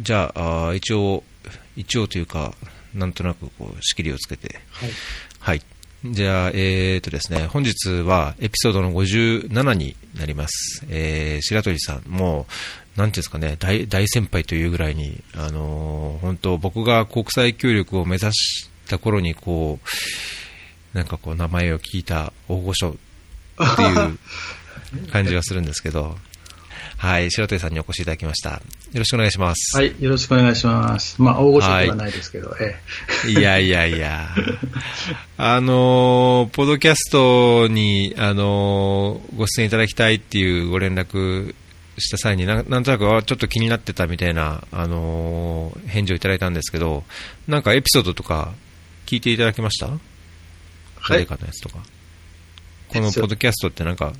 じゃあ、あ一応、一応というか、なんとなくこう仕切りをつけて、はい。はい。じゃあ、えーとですね、本日はエピソードの57になります。えー、白鳥さん、もう、なんていうんですかね、大大先輩というぐらいに、あのー本当僕が国際協力を目指した頃に、こう、なんかこう、名前を聞いた大御所っていう感じがするんですけど、はい、白鳥さんにお越しいただきました。よろしくお願いします。はい。よろしくお願いします。まあ、大御所ではないですけど、えいやいやいや。あのーポッドキャストに、あのーご出演いただきたいっていうご連絡した際にな、なんとなく、あちょっと気になってたみたいな、あのー返事をいただいたんですけど、なんかエピソードとか聞いていただけました？誰かのやつとか。このポッドキャストってなんか、え。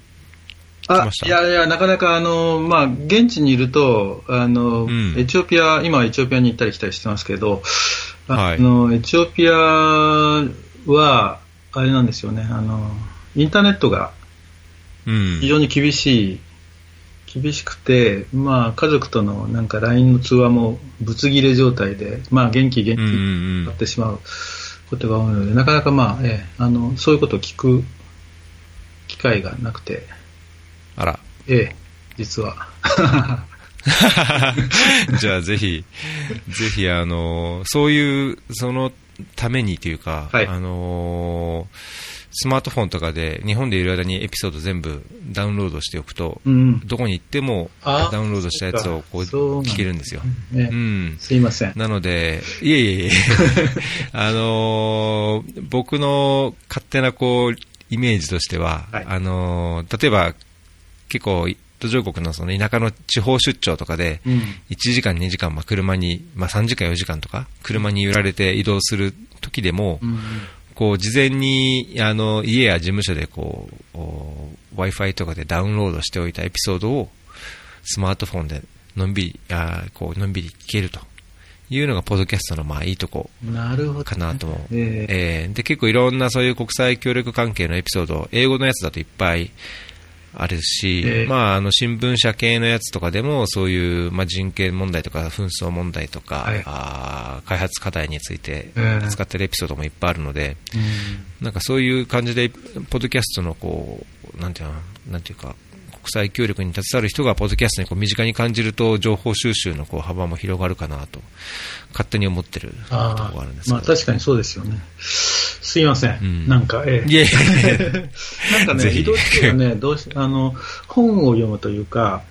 あいやいや、なかなか、あの、まあ、現地にいると、あの、うん。エチオピア、今はエチオピアに行ったり来たりしてますけど、あはい。の、エチオピアは、あれなんですよね、あの、インターネットがうん。非。常に厳しい、厳しくて、まあ、家族とのなんか LINE の通話もぶつ切れ状態で、まあ、元気元気うんうんうにんなってしまうことが多いので、なかなかまあ、ええ、あの、そういうことを聞く機会がなくて、あら。ええ、実は。じゃあぜひ、ぜひ、あの、そういう、そのためにというか、はいあの、スマートフォンとかで、日本でいる間にエピソード全部ダウンロードしておくと、うん。どこに行ってもあダウンロードしたやつをこう聞けるんですよ。ええうん。すいません。なので、いえいえいえ、あのー僕の勝手なこう、イメージとしては、はいあのー例えば、結構、途上国のその田舎の地方出張とかで、うん。1時間、2時間、まあ、車に、まあ、3時間、4時間とか、車に揺られて移動する時でも、うんこう、事前に、あの、家や事務所でこう、お Wi-Fi とかでダウンロードしておいたエピソードを、スマートフォンでのんびり、あーこう、のんびり聞けるというのが、ポッドキャストの、まあ、いいとこなるほどね。かなと思う。えええーで、結構いろんなそういう国際協力関係のエピソード、英語のやつだといっぱいあるし、ええまあ、あの、新聞社系のやつとかでも、そういう、まあ、人権問題とか、紛争問題とか、はい。あー開発課題についてええ使ってるエピソードもいっぱいあるので、うん。なんかそういう感じで、ポッドキャストのこう、なんていうのなんていうか、国際協力に携わる人がポッドキャストにこう身近に感じると、情報収集のこう幅も広がるかなと、勝手に思ってるところあがあるんですけど。あまあ確かにそうですよね。すいません。うんなんか、ええいやいやいや なんかね、移動中はね、どうし、あの、本を読むというか、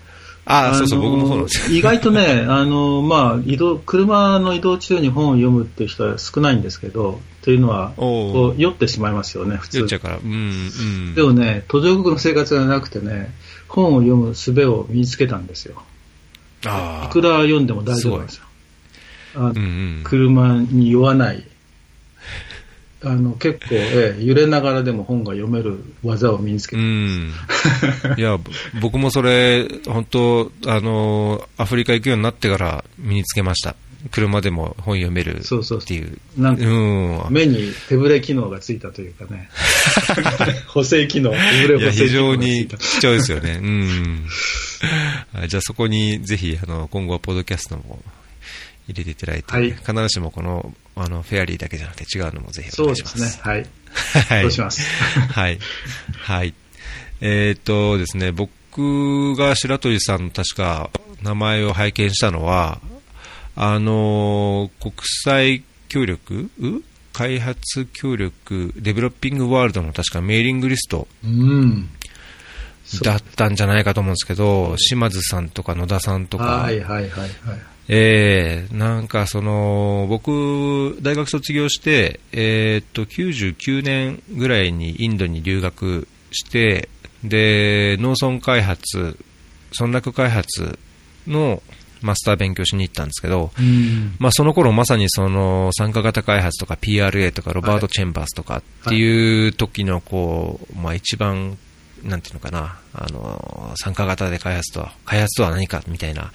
ああ、そうそう、の僕もそうなんですよ。意外とね、あの、まあ、移動、車の移動中に本を読むっていう人は少ないんですけど、というのは、こう酔ってしまいますよね、普通。言っちゃうから。うん、うん。でもね、途上国の生活がなくてね、本を読む術を身につけたんですよ。いくら読んでも大丈夫なんですよ。あうんうん。車に酔わない。あの、結構、ええ、揺れながらでも本が読める技を身につけうて。ん。いや、ぼ僕もそれ、本当あの、アフリカ行くようになってから身につけました。車でも本読めるそうそうっていう。なんかうん。目に手ぶれ機能がついたというかね。補正機能、手ぶれ補正機能常に。貴重ですよね。うん。あじゃあそこにぜひ、あの、今後はポッドキャストも入れていただいて、はい必ずしもこの、あの、フェアリーだけじゃなくて違うのもぜひおそう願いします。ですね。はい。はい。そうします？はい。はい。えーっとですね、僕が白鳥さんの確か名前を拝見したのは、あのー国際協力？う？開発協力？デベロッピングワールドの確かメーリングリスト。うん。だったんじゃないかと思うんですけど、島津さんとか野田さんとか、はいはいはいはい。ええなんかその、僕、大学卒業して、えーっと、99年ぐらいにインドに留学して、で、農村開発、村落開発のマスター勉強しに行ったんですけど、うん。まあその頃まさにその参加型開発とか PRA とかロバート・チェンバースとかっていう時のこう、まあ一番、なんていうのかな、あの、参加型で開発とは、開発とは何かみたいな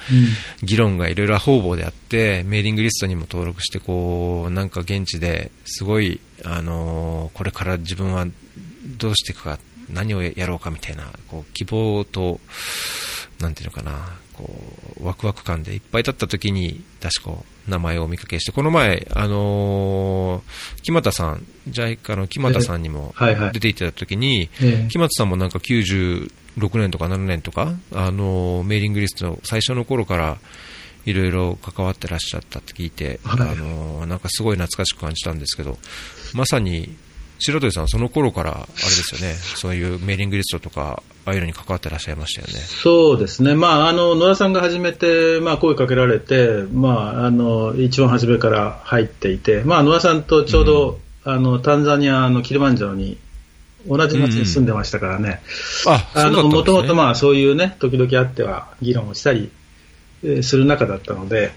議論がいろいろ方々であって、メーリングリストにも登録して、こう、なんか現地ですごい、あの、これから自分はどうしていくか、何をやろうかみたいな、こう、希望と、なんていうのかな、こう、ワクワク感でいっぱい経った時に、確か名前をお見かけして、この前、あのー、木俣さん、ジャイカの木俣さんにも出てい。ただいた時に、ええ。木俣さんもなんか96年とか7年とか、あのーメーリングリストの最初の頃から、いろいろ関わってらっしゃったって聞いて、はい。あのーなんかすごい懐かしく感じたんですけど、まさに、白鳥さんはその頃から、あれですよね、そういうメーリングリストとか、ああいうのに関わってらっしゃいましたよね。そうですね、まあ、あの野田さんが初めて、まあ、声かけられて、まあ、あの一番初めから入っていて、まあ、野田さんとちょうど、あのタンザニアのキリマンジャロに同じ町に住んでましたからね、あ、あのもともとあ、まあそういうね、時々あっては議論をしたりえーする中だったので、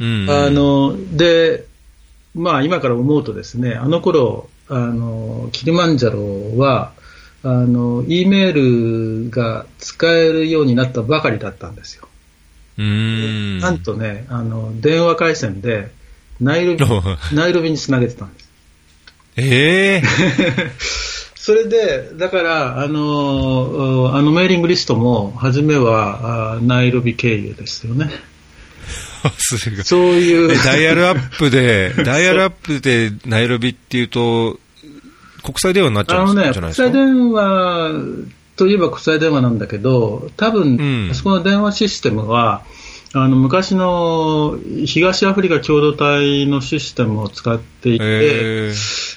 うん。あのでまあ、今から思うとですね、あの頃あのキリマンジャロは、あの E メールが使えるようになったばかりだったんですよ。うーん。なんとね、あの電話回線でナイロビナイロビにつなげてたんです。ええ それで、だから、あの、あのメーリングリストも、初めはあナイロビ経由ですよね。すごい。そういうえ、ダイヤルアップで、ダイヤルアップでナイロビっていうと、国際電話になっちゃうんあのね、国じゃないですか。際電話といえば国際電話なんだけど、多分、うんそこの電話システムは、あの昔の東アフリカ共同体のシステムを使っていて、え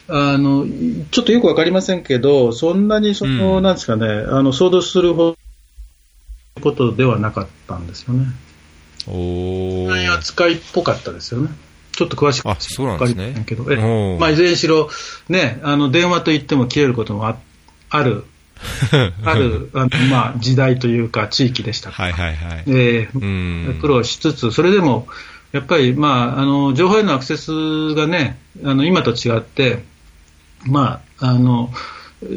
あのちょっとよくわかりませんけど、そんなにその、うんなんですかね、あの想像するほどことではなかったんですよね。ー、おそういうー。扱いっぽかったですよね。ちょっと詳しくあそうなんですねわかりませんけど、えおーまあ、いずれにしろ、ね、あの電話といっても切れることもあ ある、あるあの、まあ、時代というか、地域でしたから、はいはいはい。え。苦労しつつ、それでも、やっぱり、まあ、あの情報へのアクセスがね、あの今と違って、まあ、あの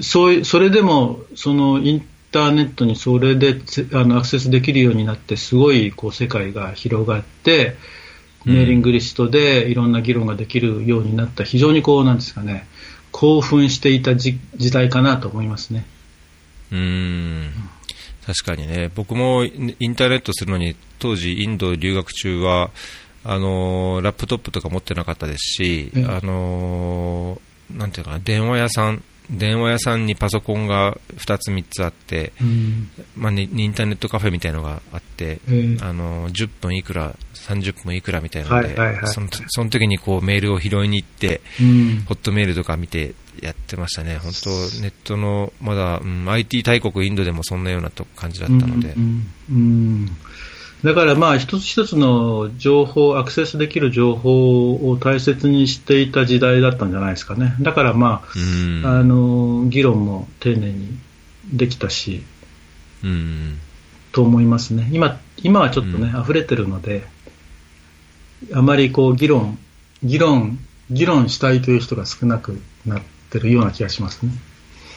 そういそれでもそのインターネットにそれでせあのアクセスできるようになって、すごいこう世界が広がって、メーリングリストでいろんな議論ができるようになった、非常にこうなんですかね、興奮していた時時代かなと思いますね。うーん。確かにね、僕もインターネットするのに、当時、インド留学中は、あのーラップトップとか持ってなかったですし、ええ。あのーなんていうかな、電話屋さん、電話屋さんにパソコンが2つ、3つあって、うん。まあ、にインターネットカフェみたいのがあって、ええ。あの10分いくら、30分いくらみたいなので、はいはいはい。そのその時にこうメールを拾いに行って、うん。ホットメールとか見てやってましたね、本当、ネットのまだ、うん IT 大国インドでもそんなようなと感じだったので、うんだからまあ一つ一つの情報、アクセスできる情報を大切にしていた時代だったんじゃないですかね。だからまうんあ、あの、議論も丁寧にできたし、うんと思いますね。今、今はちょっとね、う溢れてるので、あまりこう議論、議論、議論したいという人が少なくなってるような気がしますね。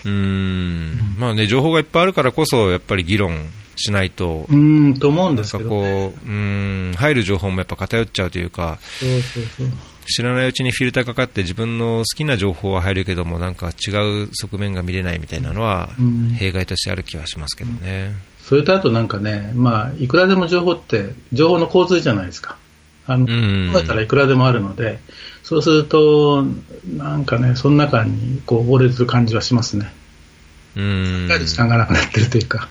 うんまあね、情報がいっぱいあるからこそ、やっぱり議論しないと、うーん、と思うんですけど、ね。こう、うん、入る情報もやっぱ偏っちゃうというか、そうそうそう。知らないうちにフィルターかかって自分の好きな情報は入るけども、なんか違う側面が見れないみたいなのはうん、弊害としてある気はしますけどね。それとあとなんかね、まあ、いくらでも情報って、情報の洪水じゃないですか。あの、うん考えたらいくらでもあるので、そうすると、なんかね、その中にこう、溺れてる感じはしますね。うんしっかり時間がなくなってるというか。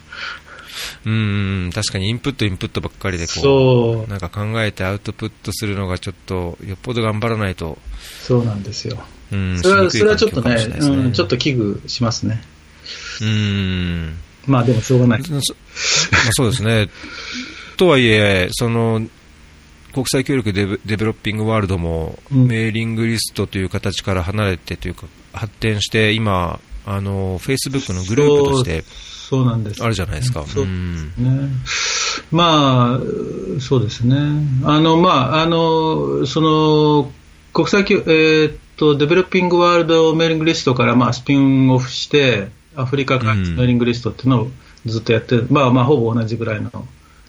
うん、確かにインプット、インプットばっかりでこそうう、なんか考えてアウトプットするのがちょっと、よっぽど頑張らないと、そうなんですよ。うん、それは、それはちょっとね環境かもしれないですうん、ちょっと危惧しますね。うん、まあでもしょうがない。そ まあ、そうですね。とはいえ、その、国際協力デベデベロッピングワールドも、うんメーリングリストという形から離れてというか、発展して、今、あの、Facebook のグループとしてそうなんです。あるじゃないですか。そううんね。まあ、そうですね。あの、まあ、あの、その、国際協、えーっと、デベロッピングワールドメーリングリストから、まあ、スピンオフして、アフリカ開発メーリングリストっていうのをずっとやってる、まあ、まあ、ほぼ同じぐらいの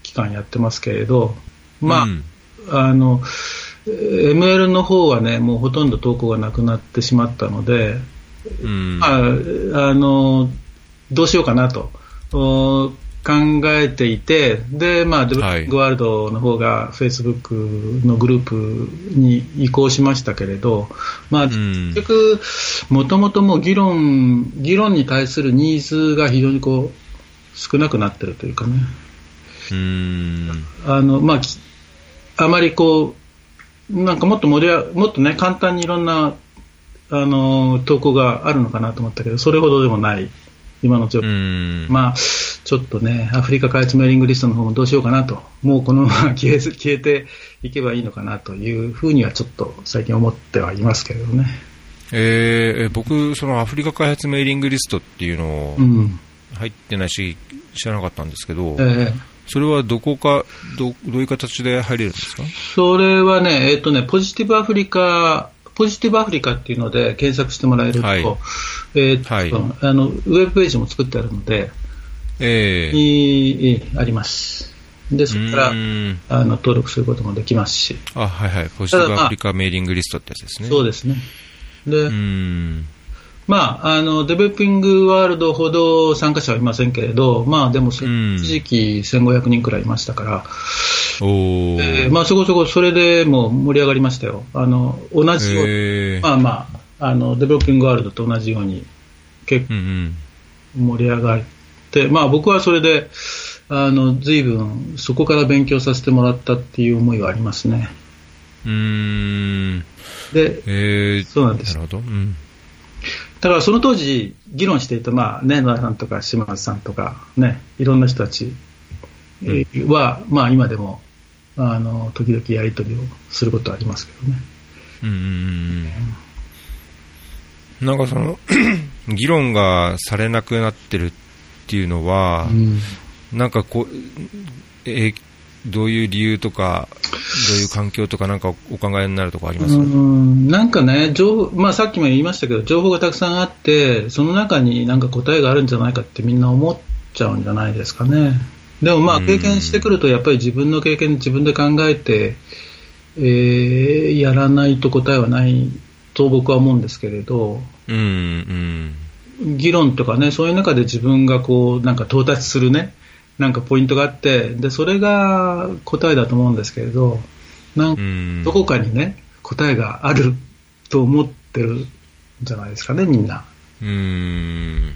期間やってますけれど、まあ、うんあの、えー ML の方はね、もうほとんど投稿がなくなってしまったので、うんまあ、あのどうしようかなと。お考えていて、で、まあ、デブックワールドの方がフェイスブックのグループに移行しましたけれど、まあ、結局、もともともう議論、議論に対するニーズが非常にこう、少なくなってるというかね。あの、まあ、あまりこう、なんかもっと盛り上もっとね、簡単にいろんな、あの、投稿があるのかなと思ったけど、それほどでもない。今の状況。まあ、ちょっとね、アフリカ開発メーリングリストの方もどうしようかなと。もうこのまま消え 消えていけばいいのかなというふうにはちょっと最近思ってはいますけれどね。えー、僕、そのアフリカ開発メーリングリストっていうのを入ってないし、知らなかったんですけど、えー、それはどこかど、どういう形で入れるんですか？それはね、えっ、ー、とね、ポジティブアフリカポジティブアフリカっていうので検索してもらえると、はい、えーはい、あのウェブページも作ってあるので、えー、あります。で、そこからあの登録することもできますし。あ、はいはい。ポジティブアフリカメーリングリストってやつですね。そうですね。で、まあ、あの、デベロッピングワールドほど参加者はいませんけれど、まあでも、一時期1500人くらいいましたから、えー、まあそこそこそれでも盛り上がりましたよ。あの、同じように、まあまあ、あの、デベロッピングワールドと同じように、結構盛り上がって、うんうん、まあ僕はそれで、あの、随分そこから勉強させてもらったっていう思いはありますね。うん。で、えー、そうなんです。なるほど。うんだからその当時、議論していた、まあ、ね、野田さんとか島津さんとか、ね、いろんな人たちは、うん、まあ、今でも、あの、時々やり取りをすることはありますけどね。うん。なんかその、議論がされなくなってるっていうのは、うん、なんかこう、えどういう理由とか、どういう環境とか、なんかお考えになるところあります？うんなんかね情報、まあ、さっきも言いましたけど、情報がたくさんあって、その中になんか答えがあるんじゃないかってみんな思っちゃうんじゃないですかね。でもまあ経験してくると、やっぱり自分の経験、自分で考えて、えー、やらないと答えはないと僕は思うんですけれど、うんうん、議論とかね、そういう中で自分がこうなんか到達するね、なんかポイントがあってでそれが答えだと思うんですけれどなんどこかにね答えがあると思ってるんじゃないですかねみんな。うん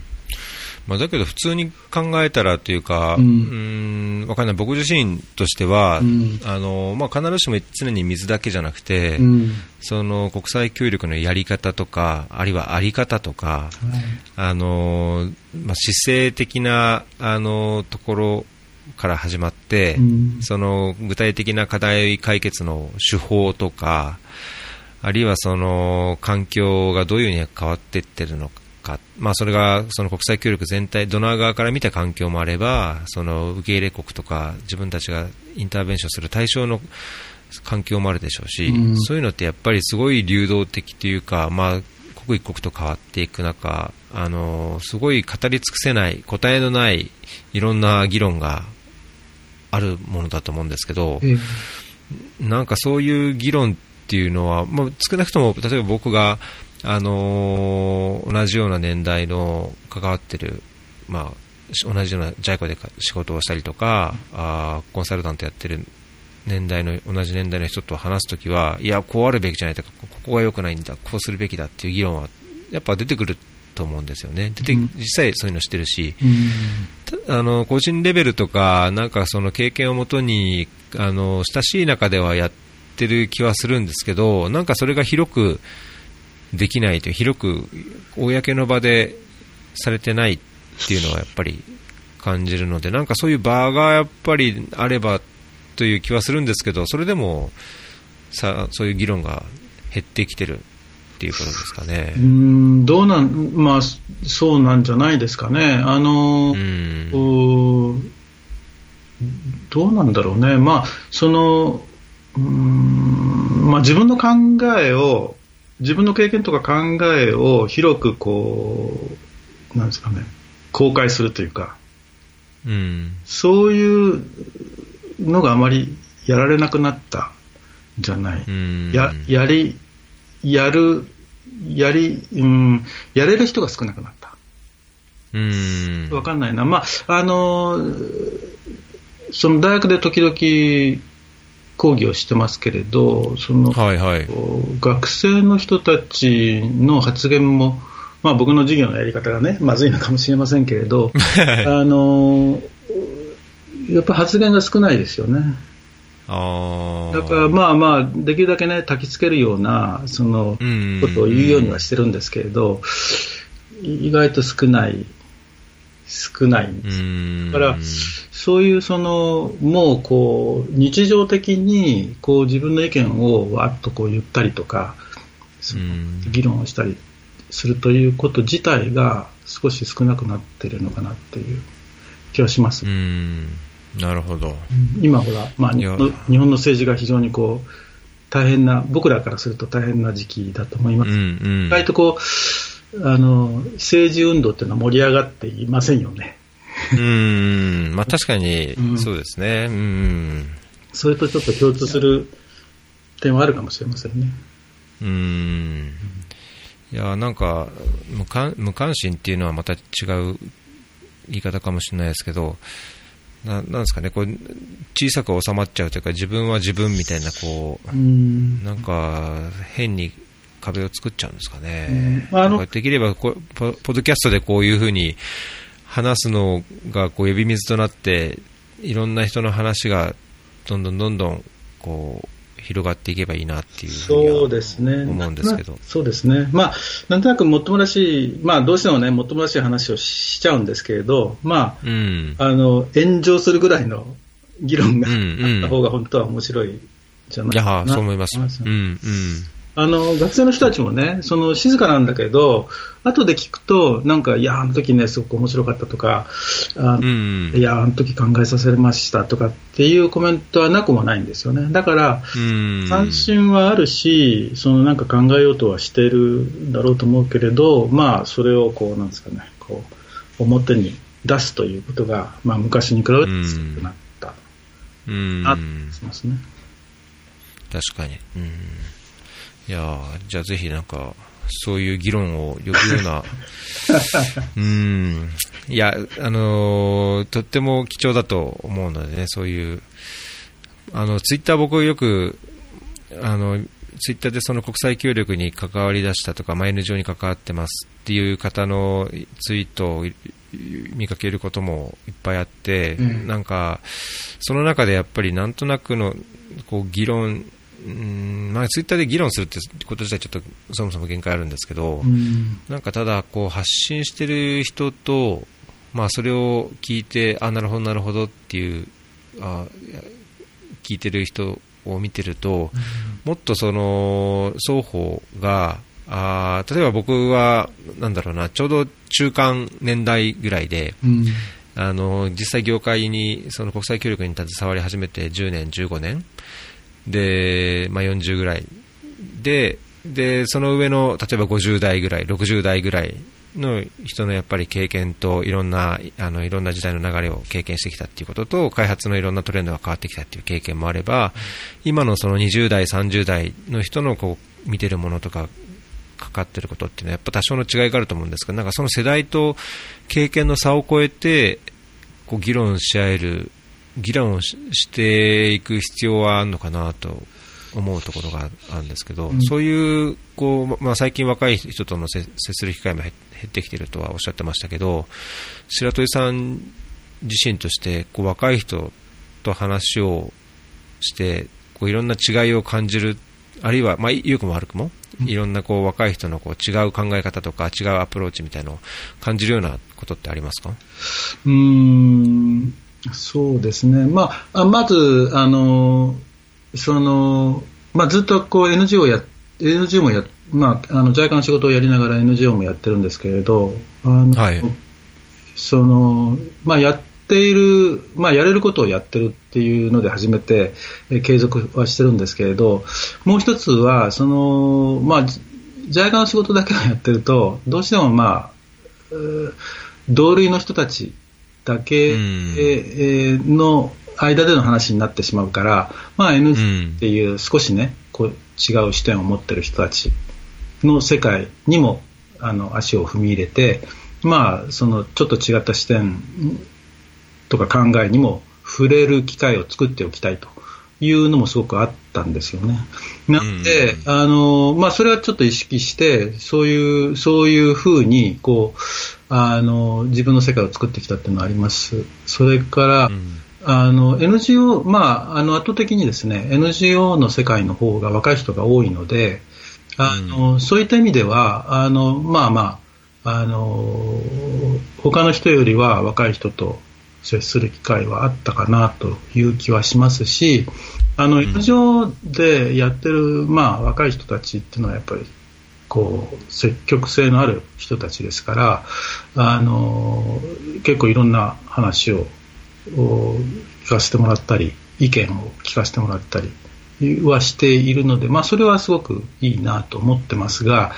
まあ、だけど普通に考えたらというか、うん、わかんない、僕自身としては、うん、あのまあ、必ずしも常に水だけじゃなくて、うん、その国際協力のやり方とか、あるいはあり方とか、あのまあ、姿勢的なあのところから始まって、その具体的な課題解決の手法とか、あるいはその環境がどういうふうに変わっていってるのか。か、まあ、それがその国際協力全体、ドナー側から見た環境もあれば、その受け入れ国とか自分たちがインターベンションする対象の環境もあるでしょうし、うん、そういうのってやっぱりすごい流動的というか、まあ、刻一刻と変わっていく中、あのすごい語り尽くせない、答えのないいろんな議論があるものだと思うんですけど、なんかそういう議論っていうのは、まあ、少なくとも例えば僕があのー、同じような年代の関わってる、まあ、同じような JICA で仕事をしたりとか、あコンサルタントやってる年代の、同じ年代の人と話すときは、いや、こうあるべきじゃないとか、ここが良くないんだ、こうするべきだっていう議論は、やっぱ出てくると思うんですよね。出て、実際そういうのしてるし、うん、あの、個人レベルとか、なんかその経験をもとに、あの、親しい中ではやってる気はするんですけど、なんかそれが広く、できないという、広く公の場でされてないっていうのはやっぱり感じるので、なんかそういう場がやっぱりあればという気はするんですけど、それでもさそういう議論が減ってきてるっていうことですかね。うんどうなん、まあ、そうなんじゃないですかね。あの、うどうなんだろうね。まあ、その、うんまあ、自分の考えを自分の経験とか考えを広くこう、なんですかね、公開するというか、うん、そういうのがあまりやられなくなったんじゃない。うん、や、やり、やる、やり、うん、やれる人が少なくなった。うん。わかんないな。まあ、あの、その大学で時々講義をしてますけれど、その、はいはい。学生の人たちの発言も、まあ僕の授業のやり方がね、まずいのかもしれませんけれど、あの、やっぱ発言が少ないですよね。だからまあまあ、できるだけね、焚きつけるような、そのう、ん、ことを言うようにはしてるんですけれど、意外と少ない、少ないんうです。ん。だから、そういうその、もうこう、日常的に、こう自分の意見をわっとこう言ったりとか、議論をしたりするということ自体が少し少なくなっているのかなっていう気はします。うん。なるほど。今ほら、まあ、いや日本の日本の政治が非常にこう、大変な、僕らからすると大変な時期だと思います。うんうん意。外とこう、あの、政治運動っていうのは盛り上がっていませんよね。うん。まあ確かにう、んそうですね。うん。それとちょっと共通する点はあるかもしれませんね。うん。いや、なんか無関、無関心っていうのはまた違う言い方かもしれないですけど、ななんですかね、こう、小さく収まっちゃうというか、自分は自分みたいな、こう、うん。なんか、変に壁を作っちゃうんですかね。うんあのできればこうポ、ポッドキャストでこういうふうに話すのがこう呼び水となって、いろんな人の話がどんどんどんどんこう広がっていけばいいなっていうふうにはそうですね。思うんですけどまあ。そうですね。まあ、なんとなくもっともらしい、まあ、どうしてもね、もっともらしい話をしちゃうんですけれど、まうん。あ、あの、炎上するぐらいの議論があった方が本当は面白いじゃないいやかなそう思います。うん、うん。あの、学生の人たちもね、その静かなんだけど、後で聞くと、なんか、いや、あの時ね、すごく面白かったとか、あうん。いや、あの時考えさせましたとかっていうコメントはなくもないんですよね。だから、うん。関心はあるし、そのなんか考えようとはしてるんだろうと思うけれど、まあ、それをこう、なんですかね、こう、表に出すということが、まあ、昔に比べて少なくなったうん。なってしますね。確かに。うん。いやーじゃあぜひなんか、そういう議論を呼ぶような、うん。いや、あのーとっても貴重だと思うのでね、そういう、あの、ツイッター僕よく、あの、ツイッターでその国際協力に関わり出したとか、マイル上に関わってますっていう方のツイートを見かけることもいっぱいあって、うん。なんか、その中でやっぱりなんとなくのこう議論、うんまあ、ツイッターで議論するってこと自体ちょっとそもそも限界あるんですけど、うん。なんかただこう発信してる人と、まあ、それを聞いて、あ、なるほど、なるほどっていう、あ聞いてる人を見てると、もっとその双方が、あー例えば僕は、なんだろうな、ちょうど中間年代ぐらいで、うん。あの実際、業界にその国際協力に携わり始めて10年、15年で、まあ、40ぐらいでで、その上の例えば50代ぐらい、60代ぐらいの人のやっぱり経験といろんなあのいろんな時代の流れを経験してきたっていうことと開発のいろんなトレンドが変わってきたっていう経験もあれば、今のその20代、30代の人のこう見てるものとかかかってることっていうのはやっぱ多少の違いがあると思うんですけどなんかその世代と経験の差を超えてこう議論し合える議論をししていく必要はあるのかなと思うところがあるんですけど、うん。そういうこう、まあ、最近若い人との接接する機会も減減ってきているとはおっしゃってましたけど白鳥さん自身としてこう若い人と話をしてこういろんな違いを感じるあるいは、まあ、良くも悪くも、いろんなこう若い人のこう違う考え方とか違うアプローチみたいなのを感じるようなことってありますか？うーんそうですね、まあ、あまず、あのそのまあ、ずっとこう NGO や NGO もや、まあ、あの在韓の仕事をやりながら NGO もやってるんですけれど、あのはい。そのまあ、やっている、まあ、やれることをやってるっていうので初めてえー継続はしてるんですけれど、もう一つは、そのまあ、在韓の仕事だけをやってると、どうしても、まあ、同類の人たちだけ、の間での話になってしまうから、まあ、NG っていう少しね、こう違う視点を持ってる人たちの世界にもあの足を踏み入れて、まあ、そのちょっと違った視点とか考えにも触れる機会を作っておきたいというのもすごくあったんですよね。なので、うん、あの、まあ、それはちょっと意識して、そういう、そういうふうに、こう、あの、自分の世界を作ってきたっていうのはあります。それから、うん、あの、NGO、まあ、あの、圧倒的にですね、NGO の世界の方が若い人が多いので、あの、うん、そういった意味では、あの、まあまあ、あの、他の人よりは若い人と接する機会はあったかなという気はしますし、あの、陸上でやってる、まあ、若い人たちっていうのはやっぱり、こう、積極性のある人たちですから、あの、結構いろんな話を聞かせてもらったり、意見を聞かせてもらったりはしているので、まあ、それはすごくいいなと思ってますが、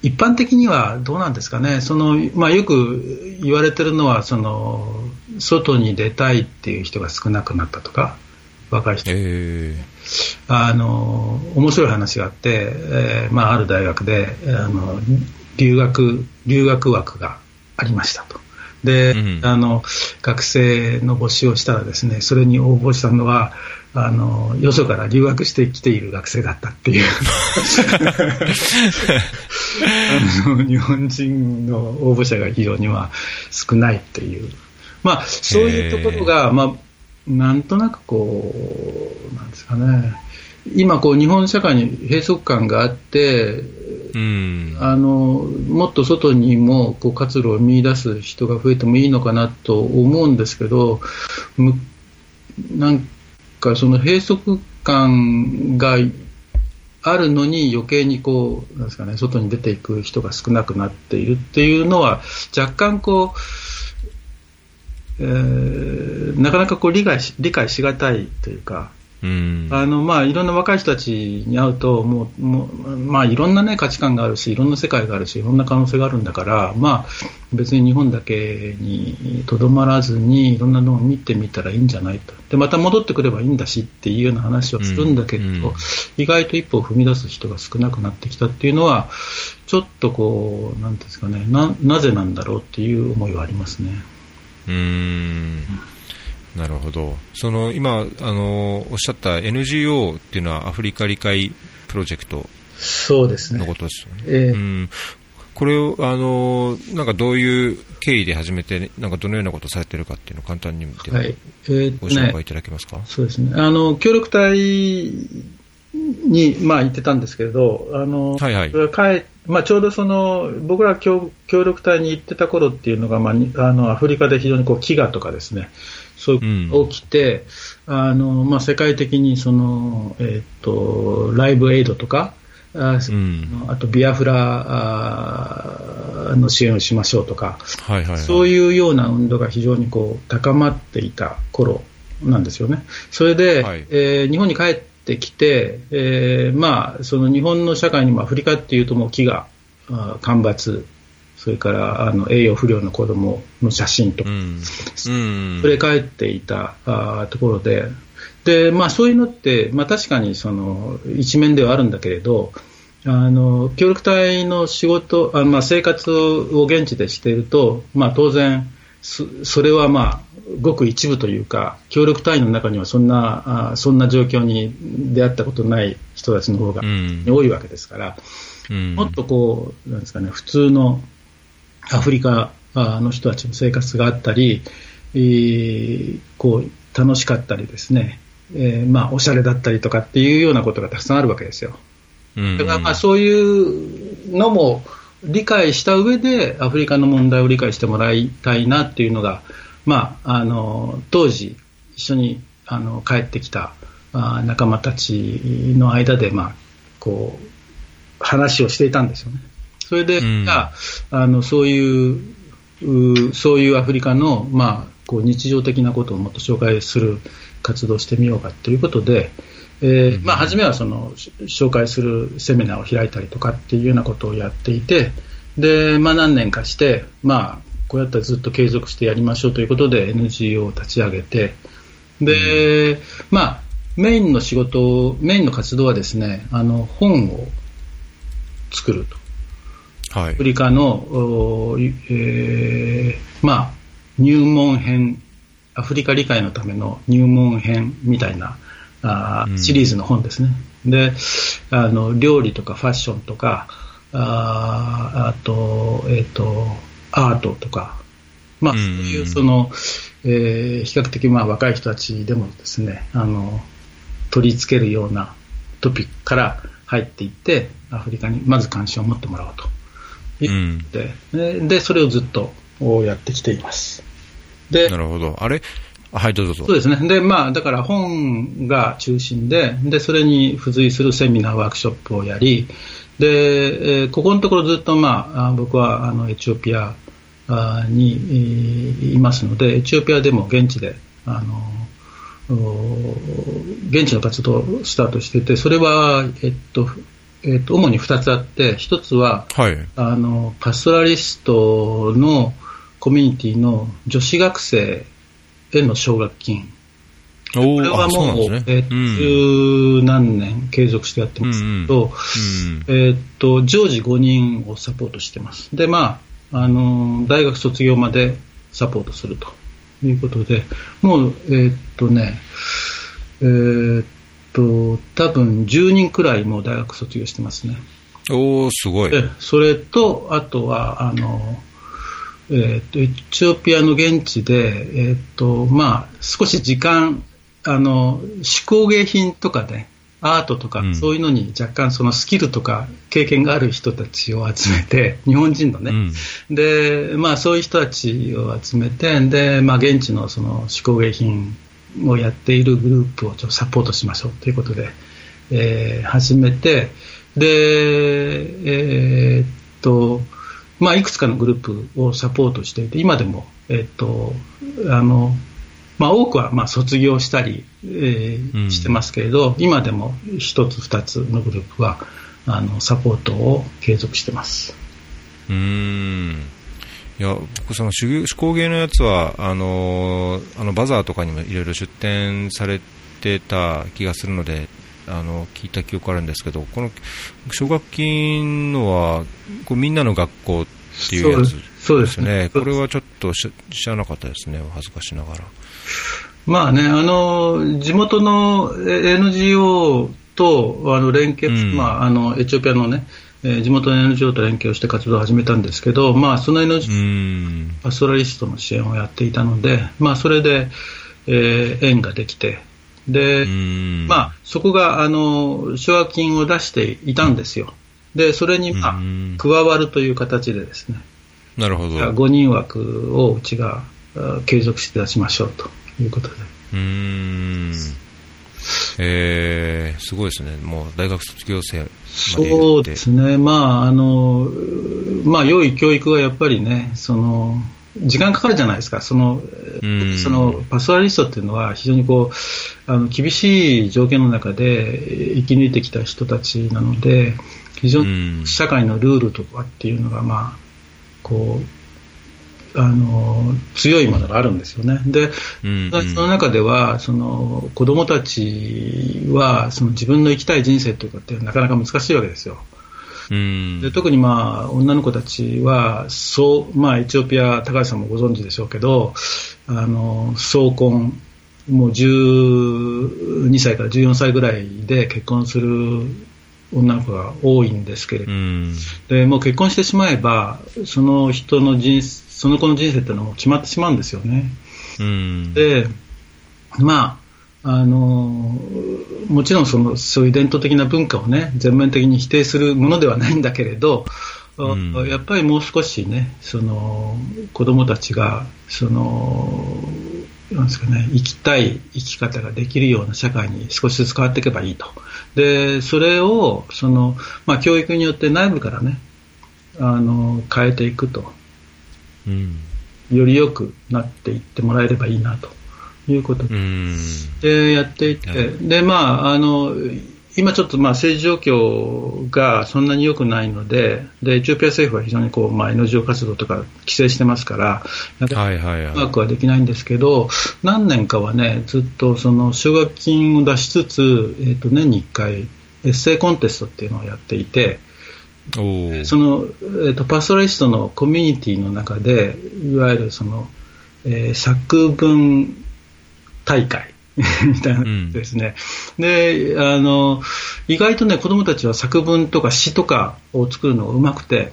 一般的にはどうなんですかね、そのまあ、よく言われてるのはその、外に出たいっていう人が少なくなったとか、若い人、えー、あの面白い話があって、えーまあ、ある大学であの留学留学枠がありましたと。で、うん、あの学生の募集をしたらですねそれに応募したのはあのよそから留学してきている学生だったっていう。あの日本人の応募者が非常には少ないっていう。まあ、そういうところが、まあ、なんとなくこう、なんですかね、今こう、日本社会に閉塞感があって、うん、あのもっと外にもこう活路を見出す人が増えてもいいのかなと思うんですけど、なんかその閉塞感があるのに余計にこうなんですか、ね、外に出ていく人が少なくなっているっていうのは若干こうえー、なかなかこう理解し理解しがたいというか、うん。あのまあ、いろんな若い人たちに会うともうもう、まあ、いろんな、ね、価値観があるしいろんな世界があるしいろんな可能性があるんだから、まあ、別に日本だけにとどまらずにいろんなのを見てみたらいいんじゃないと。でまた戻ってくればいいんだしっていうような話をするんだけど、うん。うん、意外と一歩を踏み出す人が少なくなってきたっていうのはちょっとこうなんですかねななぜなんだろうっていう思いはありますね。うん。なるほど、その今あの、おっしゃった NGO っていうのはアフリカ理解プロジェクトそうですね。のことですよね。えー、うん。これをあのなんかどういう経緯で始めて、なんかどのようなことをされてるかっていうのを簡単に、はい。えー、ご紹介いただけますか、そうですね。あの協力隊に、まあ、行ってたんですけれど、あのはいはい。帰まあ、ちょうどその僕ら協協力隊に行ってた頃っていうのが、まあ、あのアフリカで非常にこう飢餓とかですね、そういう起きて、うん、あのまあ、世界的にその、えーと、ライブエイドとか、あうん、あとビアフラの支援をしましょうとか、はいはいはい、そういうような運動が非常にこう高まっていた頃なんですよね。それで、はい、えー、日本に帰っってきて、えー、まあ、その日本の社会にもアフリカっていうともう飢餓、干ばつ、それからあの栄養不良の子供の写真とか、うん。触れ返っていたあところで、でまあ、そういうのって、まあ、確かにその一面ではあるんだけれど、あの協力隊の仕事、あまあ、生活を現地でしていると、まあ、当然、それはまあごく一部というか協力隊員の中にはそんなあそんな状況に出会ったことない人たちの方が多いわけですから、うん、もっとこうなんですかね普通のアフリカの人たちの生活があったり、えー、こう楽しかったりですね、えー、まあおしゃれだったりとかっていうようなことがたくさんあるわけですよ。だからまあそういうのも理解した上でアフリカの問題を理解してもらいたいなっていうのが、まあ、あの当時一緒にあの帰ってきたあ仲間たちの間で、まあ、こう話をしていたんですよね。それで、うん、あのそういうそういうアフリカの、まあ、こう日常的なことをもっと紹介する活動をしてみようかということで、えーまあ、初めはその紹介するセミナーを開いたりとかっていうようなことをやっていてで、まあ、何年かして、まあ、こうやったらずっと継続してやりましょうということで NGO を立ち上げてで、うん、まあ、メインの仕事メインの活動はですねあの本を作ると。はいアフリカの、おえーまあ、入門編、アフリカ理解のための入門編みたいなあーうんシリーズの本ですね。であの、料理とかファッションとか、あーあと、えっ、と、アートとか、まあ、うんそういうその、えー比較的まあ若い人たちでもですね、あの、取り付けるようなトピックから入っていって、アフリカにまず関心を持ってもらおうと。うん。で、ででそれをずっとやってきています。でな、るほど。あれ？あはい、どうぞどうぞ。そうですね。で、まあ、だから本が中心で、で、それに付随するセミナー、ワークショップをやり、で、えーここのところずっと、まあ、あ僕は、あの、エチオピアあに、えーいますので、エチオピアでも現地で、あの、お現地の活動をスタートしていて、それは、えっと、えっと、主に2つあって、1つは、はい。あの、パストラリストのコミュニティの女子学生への奨学金。おこれはもう、ね。えっと、十何年継続してやってますけど、うんえっと、常時5人をサポートしてます。で、まあ、あの、大学卒業までサポートするということで、もう、えっとね、えっと、多分10人くらいもう大学卒業してますね。おー、すごい。でそれと、あとは、あの、えっと、エチオピアの現地で、えっと、まあ、少し時間、あの、手工芸品とかね、アートとか、うん。そういうのに若干そのスキルとか経験がある人たちを集めて、日本人のね、うん。で、まあそういう人たちを集めて、で、まあ現地のその手工芸品をやっているグループをちょっとサポートしましょうということで、えー始めて、で、えーっと、まあいくつかのグループをサポートしていて、今でも、えーっと、あの、まあ多くはまあ卒業したり、えーうんしてますけれど、今でも一つ二つのグループは、あの、サポートを継続してます。うーん。いや、僕、その手芸手工芸のやつは、あのーあのバザーとかにもいろいろ出展されてた気がするので、あの聞いた記憶あるんですけど、この奨学金のは、こうみんなの学校っていうやつですですよね。これはちょっとし知らなかったですね、お恥ずかしながら。まあね、あの、地元のえ NGO とあの連携、うんまあ、あの、エチオピアのね、えー地元の NGO と連携をして活動を始めたんですけど、まあ、その NGO うーん。パストラリストの支援をやっていたので、まあ、それで、えー縁ができて、で、うーんまあ、そこが、あの、奨学金を出していたんですよ。で、それに、まあうん、加わるという形でですね、なるほど。う5人枠をうちがあ継続して出しましょうということで。ーん。えー、すごいですね。もう大学卒業生。そうですね、まああのまあ、良い教育はやっぱりね、その時間かかるじゃないですか、そのうんそのパスワリストっていうのは、非常にこうあの厳しい条件の中で生き抜いてきた人たちなので、非常うんに社会のルールとかっていうのが、まあ、こうあの強いものがあるんですよね。で、うんうんその中ではその子供たちはその自分の生きたい人生とかってなかなか難しいわけですよ。うんで特にまあ女の子たちはそう、まあ、エチオピア、高橋さんもご存知でしょうけど、あの早婚、もう12歳から14歳ぐらいで結婚する女の子が多いんですけれど、うんでもう結婚してしまえば、その人の人その子の人生っていうのは決まってしまうんですよね。うん。で、まあ、あのもちろんそのそういう伝統的な文化をね全面的に否定するものではないんだけれど、うん。やっぱりもう少しねその子供たちがそのなんですかね生きたい生き方ができるような社会に少しずつ変わっていけばいいと。でそれをその、まあ、教育によって内部からねあの変えていくと。うんより良くなっていってもらえればいいなということ。でやっていって、はい。でまあ、あの今ちょっとまあ政治状況がそんなに良くないので、でエチオピア政府は非常にこう、まあ、NGO 活動とか規制してますから、なかなかうまくはできないんですけど、何年かはね、ずっとその奨学金を出しつつ、えー、と年に1回、エッセイコンテストっていうのをやっていて、その、えーと、パストラリストのコミュニティの中で、いわゆるその、えー、作文大会 みたいなですね、うん、であの意外とね子供たちは作文とか詩とかを作るのがうまくて、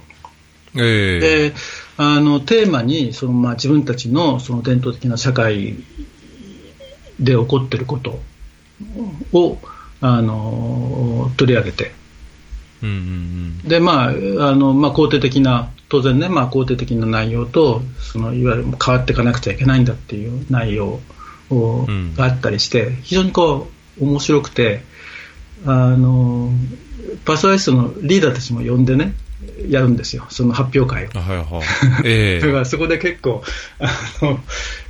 えー、であのテーマにその、まあ、自分たちのその伝統的な社会で起こっていることをあの取り上げて、うんうんうん、でまああのまあ、肯定的な当然ね、まあ、肯定的な内容とそのいわゆる変わっていかなくちゃいけないんだっていう内容があったりして、非常にこう面白くてあのパーソナリストのリーダーたちも呼んでねやるんですよ、その発表会を。はいはい。えー、だからそこで結構、あの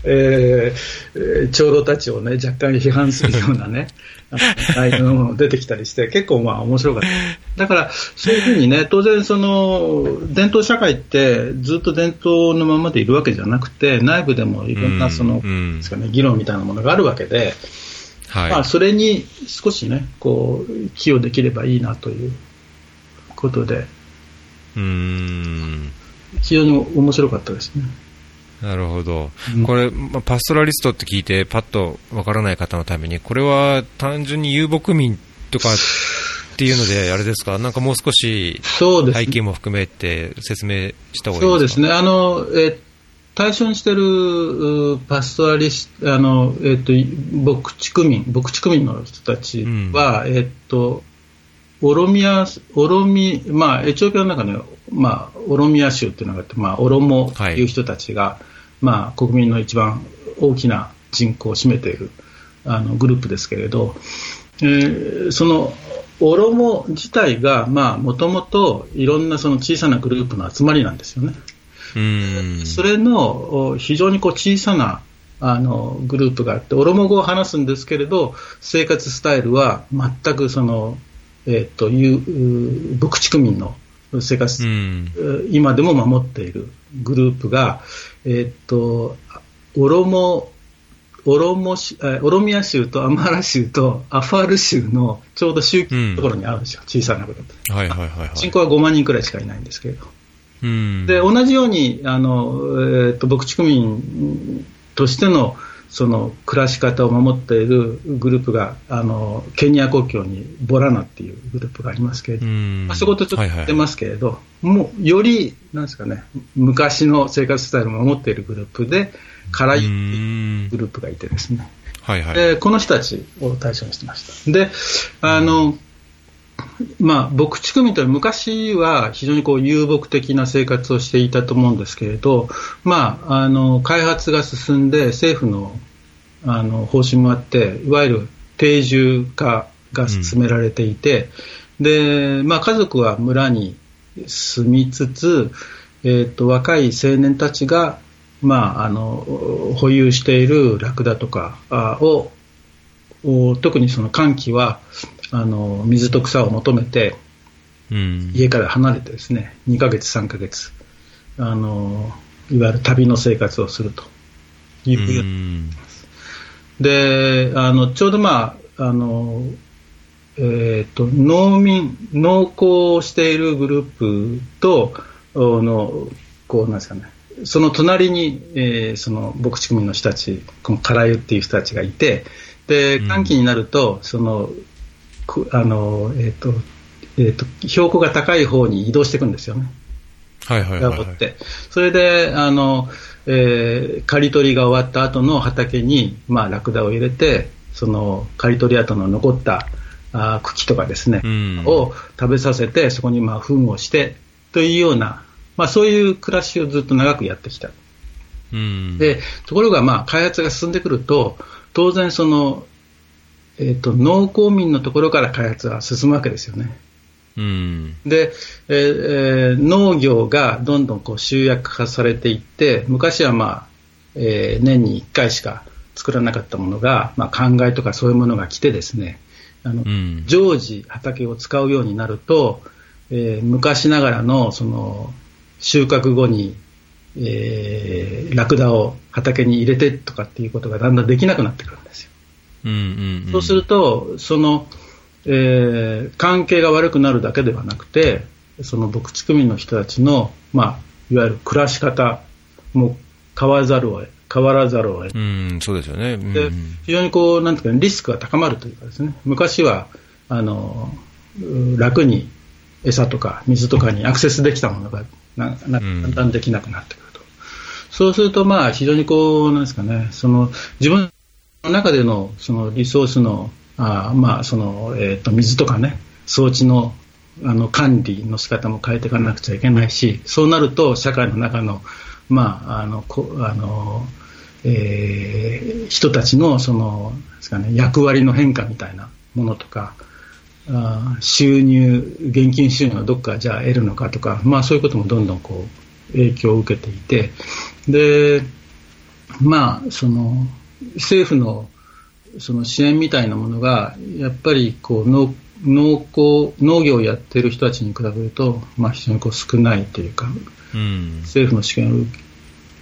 えー、長老たちを、ね、若干批判するようなね、内容も出てきたりして、結構まあ面白かった。だから、そういうふうにね、当然その、伝統社会ってずっと伝統のままでいるわけじゃなくて、内部でもいろんなその、うん、ですかね、議論みたいなものがあるわけで、はい。まあ、それに少しね、こう、寄与できればいいなということで、うん。非常に面白かったですね。なるほど、うん、これ、まあ、パストラリストって聞いて、パッとわからない方のために、これは単純に遊牧民とかっていうので、あれですか、なんかもう少し背景も含めて説明した方がいいですか？そうですね。あの、え対象にしているパストラリスト、あのえっと、牧畜民、牧畜民の人たちは、うん、えっと、オロミア、オロミ、まあ、エチオピアの中に、まあ、オロミア州っていうのがあって、まあ、オロモという人たちが、はい、まあ、国民の一番大きな人口を占めているあのグループですけれど、えー、そのオロモ自体が、まあ、もともといろんなその小さなグループの集まりなんですよね。うんそれの非常にこう小さなあのグループがあって、オロモ語を話すんですけれど、生活スタイルは全くそのえー、という牧畜民の生活、うん、今でも守っているグループが、えー、とオロモオロモオロミア州とアマラ州とアファール州のちょうど周期のところにあるんですよ、うん、小さなグループ、はいはいはいはい、人口は5万人くらいしかいないんですけれど、うん、で同じようにあの、えーと牧畜民としてのその暮らし方を守っているグループがあのケニア国境にボラナっていうグループがありますけれど、まあ、そことちょっと似てますけれど、はいはい、もうよりなんですか、ね、昔の生活スタイルを守っているグループで、カラユっていうグループがいてですね、はいはい、でこの人たちを対象にしてました。であの、まあ、牧畜民というのは昔は非常にこう遊牧的な生活をしていたと思うんですけれど、まあ、あの開発が進んで政府のあの方針もあっていわゆる定住化が進められていて、うん、でまあ、家族は村に住みつつ、えーと、若い青年たちが、まあ、あの保有しているラクダとかを特にその寒気はあの水と草を求めて、うん、家から離れてですね2ヶ月、3ヶ月あのいわゆる旅の生活をすると。いうふうにであのちょうど、まああのえーと、農民、農耕をしているグループとのこうなんですかねその隣に、えー、その牧畜民の人たち、このカラユっていう人たちがいて、で寒気になると、そのあの、えっ、ー、と、えっ、ー、と、標高が高い方に移動していくんですよね。はいはいはい、はい、それで、あの、えー、刈り取りが終わった後の畑に、まあ、ラクダを入れて、その刈り取り跡の残ったあ茎とかですね、うん、を食べさせて、そこにまあ糞をしてというような、まあ、そういう暮らしをずっと長くやってきた。うん、でところが、まあ、開発が進んでくると、当然その、えーと、農耕民のところから開発は進むわけですよね。うん、で、えー、農業がどんどんこう集約化されていって、昔は、まあえー、年に1回しか作らなかったものが、まあ、灌漑とかそういうものが来てですね、あの、うん、常時畑を使うようになると、えー、昔ながらのその収穫後に、えー、ラクダを畑に入れてとかっていうことがだんだんできなくなってくるんですよ。うんうんうん、そうすると、その、えー、関係が悪くなるだけではなくて、その牧畜民の人たちの、まあ、いわゆる暮らし方も変わらざるを変わらざるを得。うん、そうですよね。うんで非常にこう、なんていうか、リスクが高まるというかですね、昔は、あの、う楽に餌とか水とかにアクセスできたものが、なだんだんできなくなってくると。そうすると、まあ、非常にこう、なんですかね、その、自分の中での、その、リソースの、あまあ、その、えっ、と、水とかね、装置の、あの、管理の仕方も変えていかなくちゃいけないし、そうなると、社会の中の、まあ、あの、こあの、えー人たちのそのですか、ね、役割の変化みたいなものとか、あ収入、現金収入をどっかじゃあ得るのかとか、まあ、そういうこともどんどんこう影響を受けていて、でまあ、その政府のその支援みたいなものが、やっぱりこう農農耕農業をやっている人たちに比べると、まあ、非常にこう少ないというか、うん。政府の支援を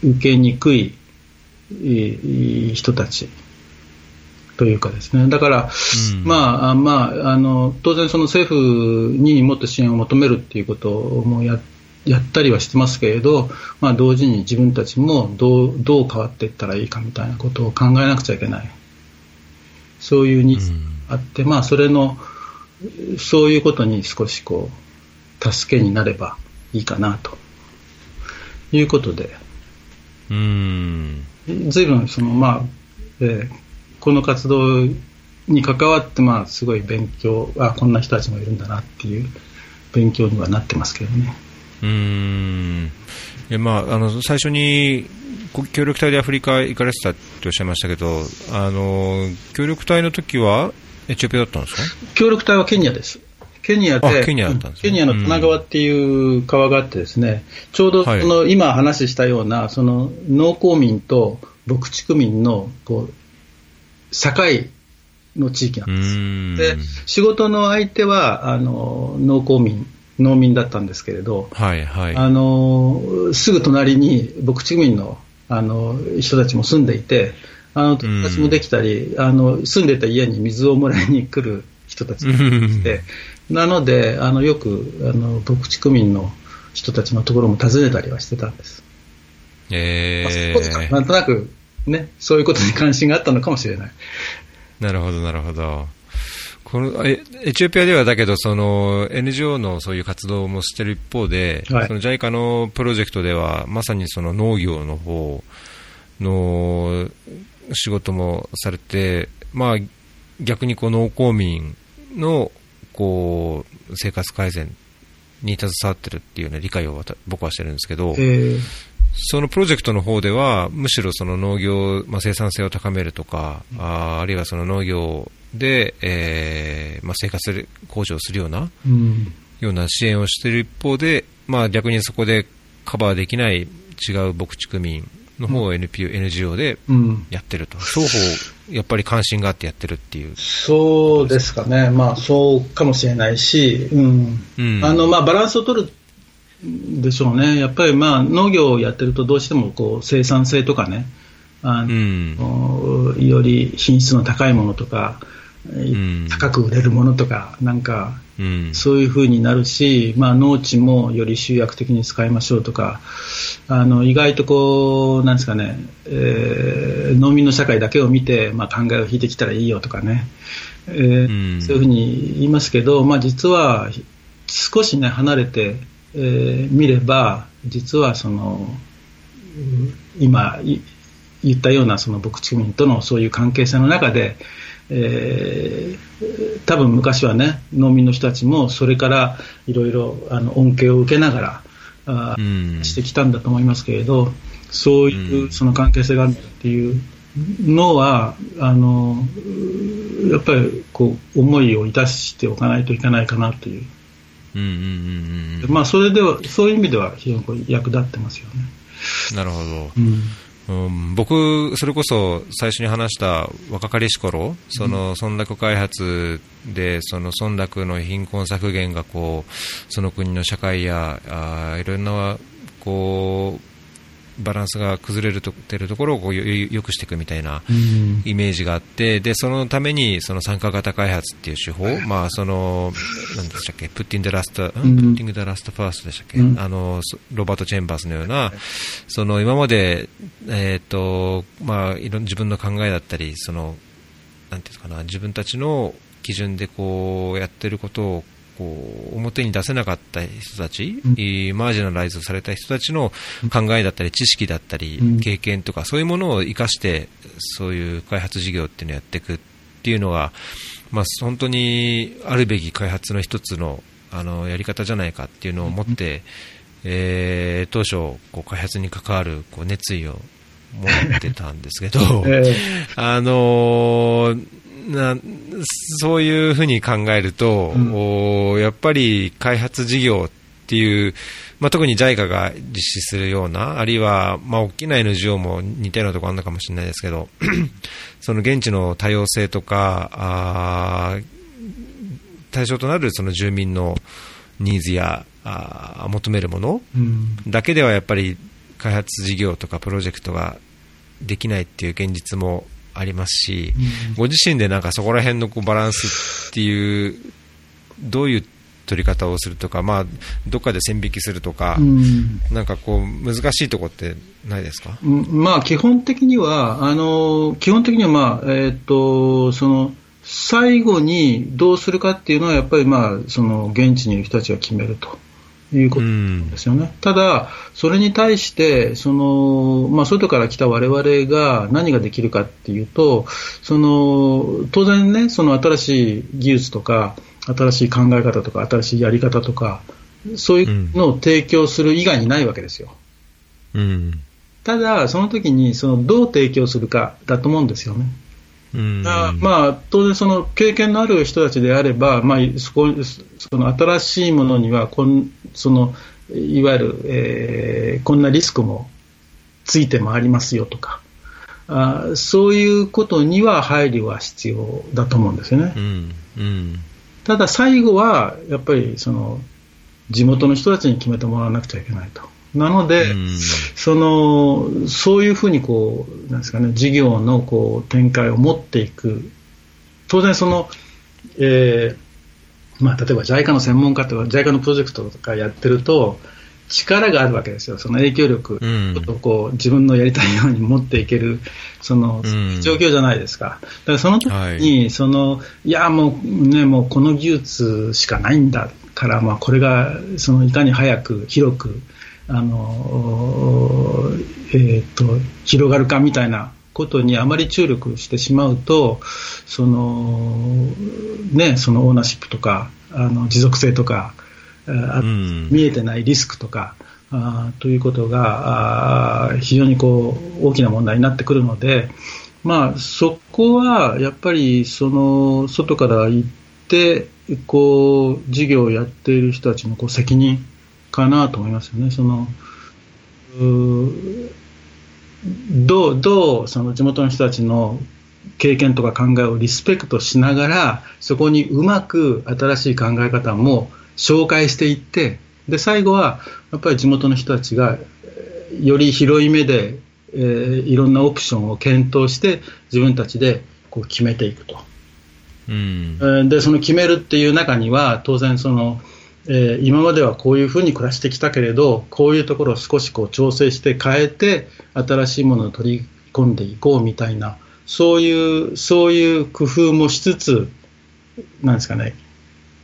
受けにくい人たち。というかですね、だから、うん。まああまあ、あの当然、その政府にもっと支援を求めるっていうこともややったりはしてますけれど、まあ、同時に自分たちもどうどう変わっていったらいいかみたいなことを考えなくちゃいけない、そういうニーズがあって、まあ、それの、そういうことに少しこう助けになればいいかなということで、うん。ずいぶんその、まあえーこの活動に関わって、まあ、すごい勉強あこんな人たちもいるんだなっていう勉強にはなってますけどね。うーんまあ、あの最初にこ協力隊でアフリカ行かれてたっておっしゃいましたけど、あの協力隊の時はエチオピアだったんですか？協力隊はケニアです。ケニアで、あケニアでケニアの棚川っていう川があってですね、ちょうどその、今話したような、その農耕民と牧畜民のこう境の地域なんうです。で、仕事の相手は、あの、農耕民、農民だったんですけれど、はいはい。あの、すぐ隣に牧畜民の、あの、人たちも住んでいて、あの、友達もできたり、あの、住んでた家に水をもらいに来る人たちもいて、なので、あの、よく、あの、牧畜民の人たちのところも訪ねたりはしてたんです。えまあなんとなく、ね、そういうことに関心があったのかもしれない。なるほど、なるほど。このえエチオピアではだけど、その NGO のそういう活動もしてる一方で、はい。その JICA のプロジェクトでは、まさにその農業の方の仕事もされて、まあ、逆にこう農耕民のこう生活改善に携わってるっていうような理解を僕はしてるんですけど、え。ーそのプロジェクトの方では、むしろその農業、まあ、生産性を高めるとか、あーあるいはその農業で、えーまあ、生活向上するような、うん。ような支援をしている一方で、まあ、逆にそこでカバーできない違う牧畜民の方を NPO、NGO でうん。やってると。双方、やっぱり関心があってやってるっていう。そうですかね、まあそうかもしれないし、うん。うん。あのまあ、バランスを取るでしょうね、やっぱりまあ農業をやってるとどうしてもこう生産性とかね、あうん。のより品質の高いものとか、ん高く売れるものとか、なんかうん。そういう風になるし、まあ、農地もより集約的に使いましょうとか、あの意外とこう、なんですかね、えー農民の社会だけを見て、まあ、考えを引いてきたらいいよとかね、えーうん。そういうふうに言いますけど、まあ、実は少しね、離れて、えー見れば、実はその、うん今い言ったようなその牧畜民とのそういう関係性の中で、えー多分昔はね農民の人たちもそれからいろいろあの恩恵を受けながらあーうんしてきたんだと思いますけれどそういううんその関係性があるっていうのはあのやっぱりこう思いをいたしておかないといけないかなという、まあ、それではそういう意味では非常にこう役立ってますよね。うん。なるほど。うんうん、僕、それこそ最初に話した若かりし頃、その村落開発で、その村落の貧困削減がこう、その国の社会や、あーいろんな、こう、バランスが崩れるとてるところをこうよよくしていくみたいなうん。イメージがあって、でそのためにその参加型開発っていう手法、まあそのなんでしたっけ、プッティングラスト、んプッティングダラストファーストでしたっけ、うん。あのそロバートチェンバースのような、その今までえっ、とまあいろん自分の考えだったり、そのなんていうのかな、自分たちの基準でこうやってることをこう表に出せなかった人たち、うん。マージナライズされた人たちの考えだったり、知識だったりうん、経験とか、そういうものを生かして、そういう開発事業っていうのをやっていくっていうのが、まあ、本当にあるべき開発の一つのあのやり方じゃないかっていうのを持って、えー当初、こう開発に関わるこう熱意を持ってたんですけど、え。あのーなそういうふうに考えると、うん。おやっぱり開発事業っていう、まあ、特に JICA が実施するような、あるいは、まあ、大きな NGO も似たようなところあるのかもしれないですけど、その現地の多様性とか、対象となるその住民のニーズやあー求めるものうん。だけではやっぱり開発事業とかプロジェクトができないっていう現実もありますし、うん。ご自身でなんかそこら辺のこうバランスっていう、どういう取り方をするとか、まあ、どっかで線引きするとか、うん。なんかこう、難しいとこってないですか？うん。まあ、基本的には、あの基本的には、まあえーっとその最後にどうするかっていうのは、やっぱり、まあ、その現地にいる人たちが決めるということうんですよね。ただ、それに対して、そのまあ、外から来た我々が何ができるかっていうと、その当然ね、その新しい技術とか、新しい考え方とか、新しいやり方とか、そういうのを提供する以外にないわけですよ。うん。ただ、その時にそのどう提供するかだと思うんですよね。まあ、当然、その経験のある人たちであれば、まあ、そこその新しいものにはこんそのいわゆる、えーこんなリスクもついて回りますよとかあ、そういうことには配慮は必要だと思うんですよねう。ん。うん。ただ、最後はやっぱりその地元の人たちに決めてもらわなくちゃいけないと。なので、うん。そのそういうふうにこうなんですか、ね、事業のこう展開を持っていく、当然その、えーまあ、例えば JICA の専門家とか JICA のプロジェクトとかやってると力があるわけですよ、その影響力うん。をこう自分のやりたいように持っていける。そのうん。状況じゃないですか。だからその時に、そのいやもうねもうこの技術しかないんだから、まあ、これがそのいかに早く広くあの、えーと広がるかみたいなことにあまり注力してしまうとその、ね、そのオーナーシップとかあの持続性とかあうん。見えてないリスクとかあということがあ非常にこう大きな問題になってくるので、まあ、そこはやっぱりその外から行ってこう事業をやっている人たちのこう責任かなと思いますよね。そのどうどうその地元の人たちの経験とか考えをリスペクトしながらそこにうまく新しい考え方も紹介していってで最後はやっぱり地元の人たちがえーより広い目で、えーいろんなオプションを検討して自分たちでこう決めていくと。うんえーでその決めるっていう中には当然その、えー今まではこういうふうに暮らしてきたけれどこういうところを少しこう調整して変えて新しいものを取り込んでいこうみたいなそういうそういう工夫もしつつなんですかね、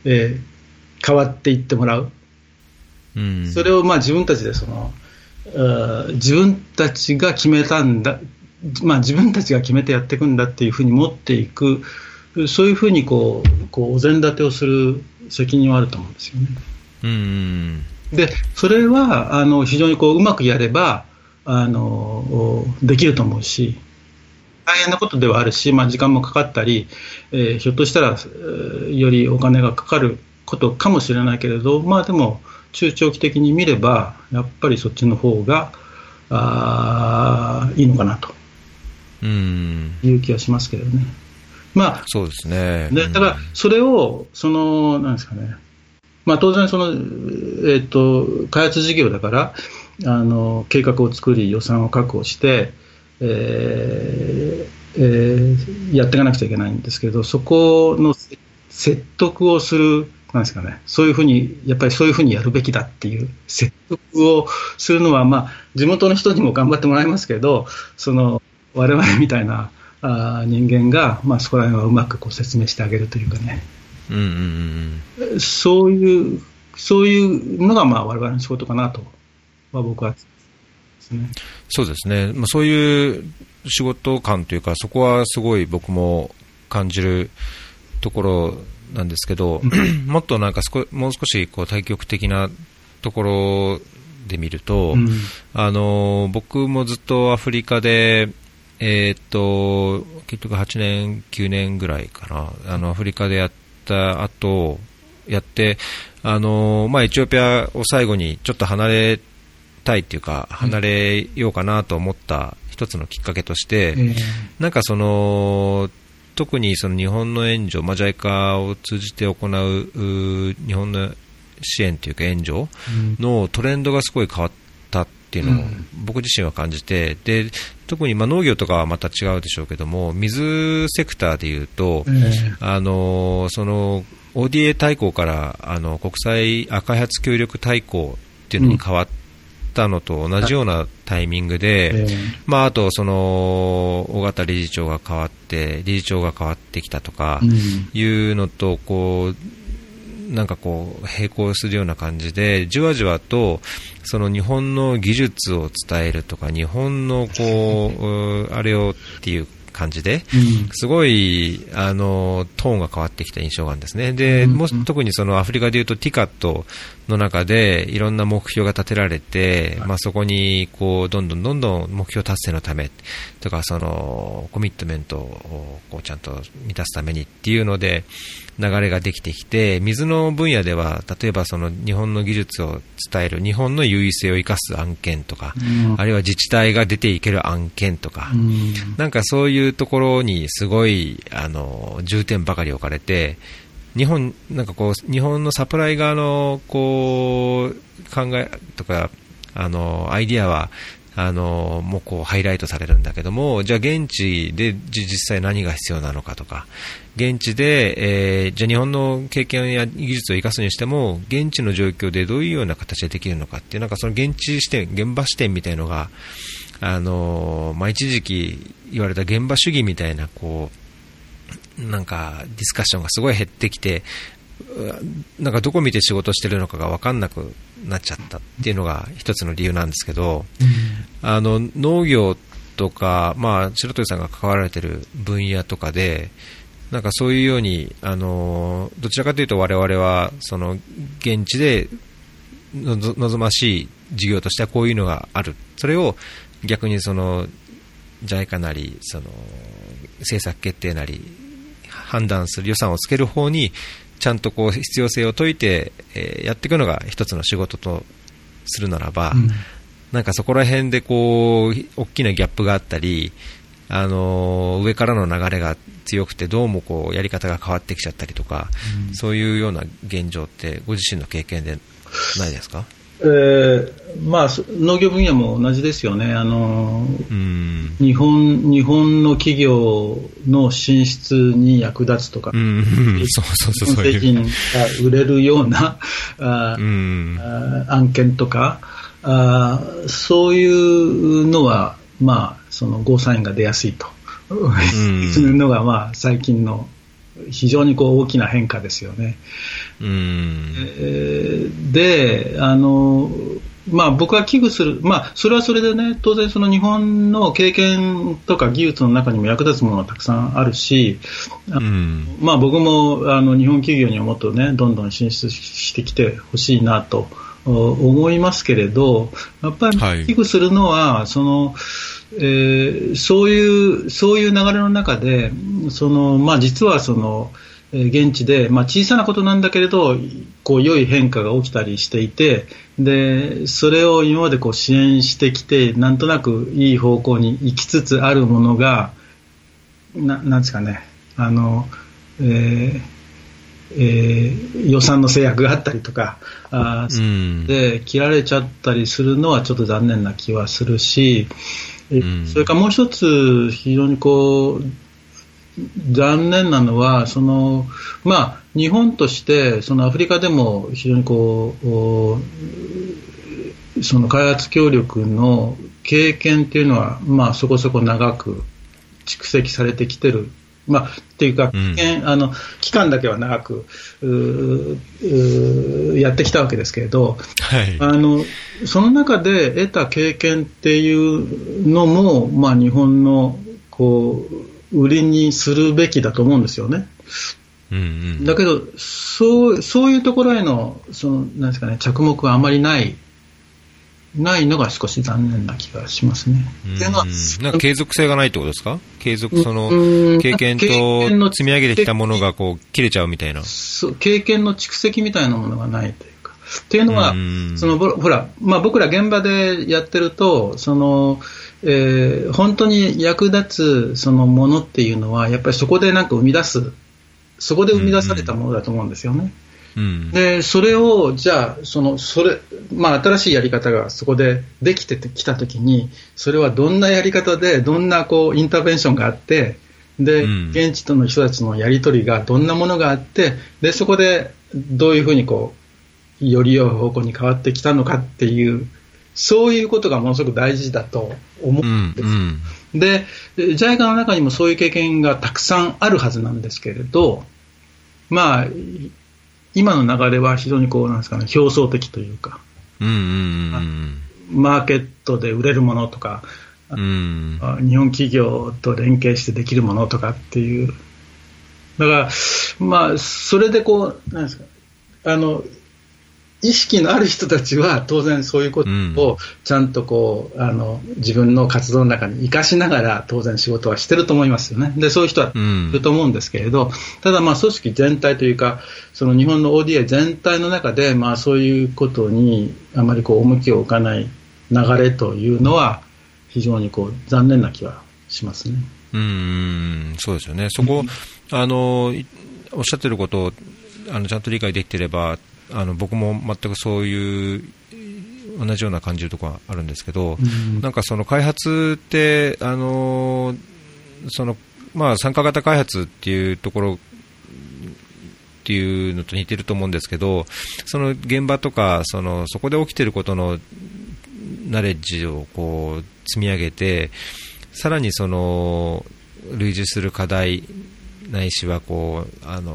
えー変わっていってもらう。うん。それをまあ自分たちでその、えー自分たちが決めたんだ、まあ、自分たちが決めてやっていくんだっていうふうに持っていく、そういうふうにこうこうお膳立てをする責任はあると思うんですよね。うんでそれはあの非常にこううまくやればあのできると思うし、大変なことではあるし、まあ、時間もかかったり、えーひょっとしたら、えーよりお金がかかることかもしれないけれど、まあ、でも中長期的に見ればやっぱりそっちの方があーいいのかなとうんいう気がしますけどね。まあそうですね。でだから、それを、その、なんですかね、まあ、当然その、えっと、開発事業だから、あの計画を作り予算を確保して、えーえー、やっていかなくちゃいけないんですけどそこの説得をするなんですかね、そういうふうに、やっぱりそういうふうにやるべきだっていう説得をするのは、まあ、地元の人にも頑張ってもらいますけど、その我々みたいなあ人間が、まあ、そこら辺はうまくこう説明してあげるというかね、うんうんうん、そういうそういうのがまあ我々の仕事かなと、まあ、僕は、ね、そうですね、まあ、そういう仕事感というか、そこはすごい僕も感じるところなんですけど、もっとなんかもう少しこう対極的なところで見ると、うん、あの僕もずっとアフリカで、えー、っと結局8年、9年ぐらいかな、あのアフリカでやった後やって、あのまあ、エチオピアを最後にちょっと離れたいっていうか、離れようかなと思った一つのきっかけとして、なんかその、特にその日本の援助、マジャイカを通じて行う日本の支援というか援助のトレンドがすごい変わったっていうのを僕自身は感じて、で特にま農業とかはまた違うでしょうけども、水セクターでいうと、あのその ODA 大綱からあの国際開発協力大綱っていうのに変わったのと同じようなタイミングで、まあ、あとその尾形理事長が変わって理事長が変わってきたとかいうのとこうなんかこう並行するような感じでじわじわとその日本の技術を伝えるとか日本のこう あれをっていう感じで、すごいあのトーンが変わってきた印象があるんですね、でも特にそのアフリカでいうと、ティカットの中でいろんな目標が立てられて、まあ、そこにこうどんどんどんどん目標達成のためとか、そのコミットメントをこうちゃんと満たすためにっていうので、流れができてきて、水の分野では、例えばその日本の技術を伝える、日本の優位性を生かす案件とか、うん、あるいは自治体が出ていける案件とか、うん、なんかそういうところにすごいあの重点ばかり置かれて、日本なんかこう日本のサプライ側のこう考えとかあのアイディアはあのもうこうハイライトされるんだけども、じゃあ現地で実際何が必要なのかとか、現地で、えー、じゃあ日本の経験や技術を生かすにしても、現地の状況でどういうような形でできるのかっていう、なんかその現地視点、現場視点みたいのが、あのまあ、一時期言われた現場主義みたいな、こう、なんかディスカッションがすごい減ってきて、なんかどこ見て仕事してるのかが分かんなくなっちゃったっていうのが一つの理由なんですけど、うん、あの農業とか、まあ、白鳥さんが関わられている分野とかで、なんかそういうように、あのどちらかというと我々はその現地で望ましい事業としてはこういうのがある、それを逆にその JICA なりその政策決定なり判断する予算をつける方にちゃんとこう必要性を解いて、えー、やっていくのが一つの仕事とするならば、うん、なんかそこら辺でこう大きなギャップがあったり、あのー、上からの流れが強くてどうもこうやり方が変わってきちゃったりとか、うん、そういうような現状ってご自身の経験でないですか？えーまあ、農業分野も同じですよね、あの日本日本の企業の進出に役立つとか、日本製品が売れるようなあ、案件とか。あ、そういうのは、まあ、そのゴーサインが出やすいと。いうのが、まあ、最近の非常にこう大きな変化ですよね。うん。であのまあ、僕は危惧する、まあ、それはそれでね、当然、その日本の経験とか技術の中にも役立つものがたくさんあるし、うん、まあ、僕もあの日本企業にはもっとね、どんどん進出してきてほしいなと思いますけれど、やっぱり危惧するのは、はい、その、えー、そういうそういう流れの中でその、まあ、実はその、えー、現地で、まあ、小さなことなんだけれどこう良い変化が起きたりしていてでそれを今までこう支援してきてなんとなくいい方向に行きつつあるものがななんですかね。あの、えーえー、予算の制約があったりとか、あで切られちゃったりするのはちょっと残念な気はするし、それからもう一つ、非常にこう残念なのは、そのまあ、日本としてそのアフリカでも非常にこうその開発協力の経験というのは、まあ、そこそこ長く蓄積されてきているまあ、っていうか、うん、あの期間だけは長くやってきたわけですけれど、はい、あのその中で得た経験っていうのも、まあ、日本のこう売りにするべきだと思うんですよね。うんうん、だけどそうそういうところへのそのなんですか、ね、着目があまりないないのが少し残念な気がしますね。なんか継続性がないってことですか？継続、その、経験と積み上げてきたものがこう、切れちゃうみたいな。そう、経験の蓄積みたいなものがないというか。っていうのは、その、ほら、まあ僕ら現場でやってると、その、えー、本当に役立つそのものっていうのは、やっぱりそこでなんか生み出す、そこで生み出されたものだと思うんですよね。うん、でそれをじゃあそのそれ、まあ、新しいやり方がそこでできてきたときにそれはどんなやり方でどんなこうインターベンションがあってで、うん、現地との人たちのやり取りがどんなものがあってでそこでどういうふうにこうより良い方向に変わってきたのかっていうそういうことがものすごく大事だと思うんです。うんうん、で、JICA の中にもそういう経験がたくさんあるはずなんですけれど、まあ、今の流れは非常にこうなんですかね表層的というか、うんうんうん、マーケットで売れるものとか、うん、日本企業と連携してできるものとかっていう、だから、まあ、それでこう、なんですか、あの意識のある人たちは当然そういうことをちゃんとこう、あの自分の活動の中に生かしながら当然仕事はしてると思いますよね。で、そういう人はいると思うんですけれど、ただまあ組織全体というか、その日本の ODA 全体の中でまあそういうことにあまりこう重きを置かない流れというのは非常にこう残念な気はしますね。うんそうですよね。そこ、あのおっしゃってることをあのちゃんと理解できてればあの僕も全くそういう同じような感じるところがあるんですけど、うん、なんかその開発って、あのそのまあ、参加型開発っていうところっていうのと似てると思うんですけど、その現場とか、そのそこで起きていることのナレッジをこう積み上げて、さらにその類似する課題ないしはこう、あの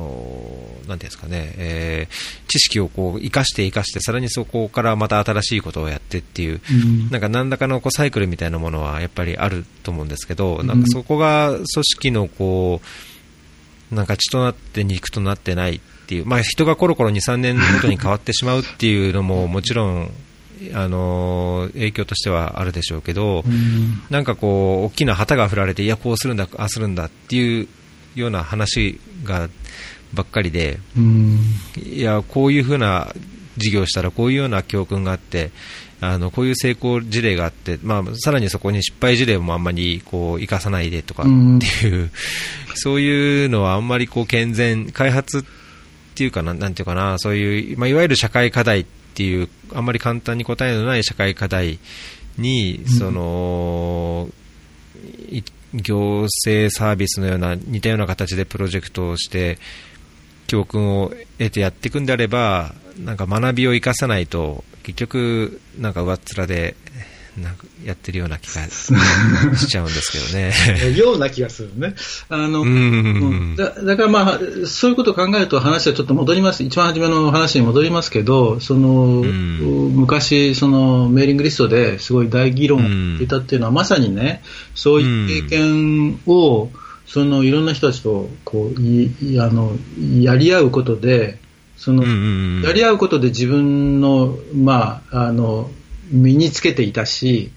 なんていうんですかね、えー、知識をこう生かして生かして、さらにそこからまた新しいことをやってっていう、うん、なんか何らかのこうサイクルみたいなものはやっぱりあると思うんですけど、なんかそこが組織のこう、なんか血となって肉となってないっていう、まあ、人がコロコロ2、3年ごとに変わってしまうっていうのも もちろんあの影響としてはあるでしょうけど、うん、なんかこう大きな旗が振られて、いや、こうするんだ、ああするんだっていうような話がばっかりで、いや、こういうふうな事業をしたらこういうような教訓があって、あのこういう成功事例があって、まあ、さらにそこに失敗事例もあんまりこう生かさないでとかっていう、そういうのはあんまりこう健全、開発っていうかな、なんていうかな、そういう、まあ、いわゆる社会課題っていう、あんまり簡単に答えのない社会課題に、その、行政サービスのような似たような形でプロジェクトをして教訓を得てやっていくんであればなんか学びを生かさないと結局なんか上っ面でなんかやってるような気がしちゃうんですけどね。ような気がするね。あの、だだからまあ、そういうことを考えると話はちょっと戻ります。一番初めの話に戻りますけど、その、昔、そのメーリングリストですごい大議論をいたっていうのは、まさにね、そういう経験を、そのいろんな人たちとこういあのやり合うことで、そのやり合うことで自分の、まあ、あの身につけていたし、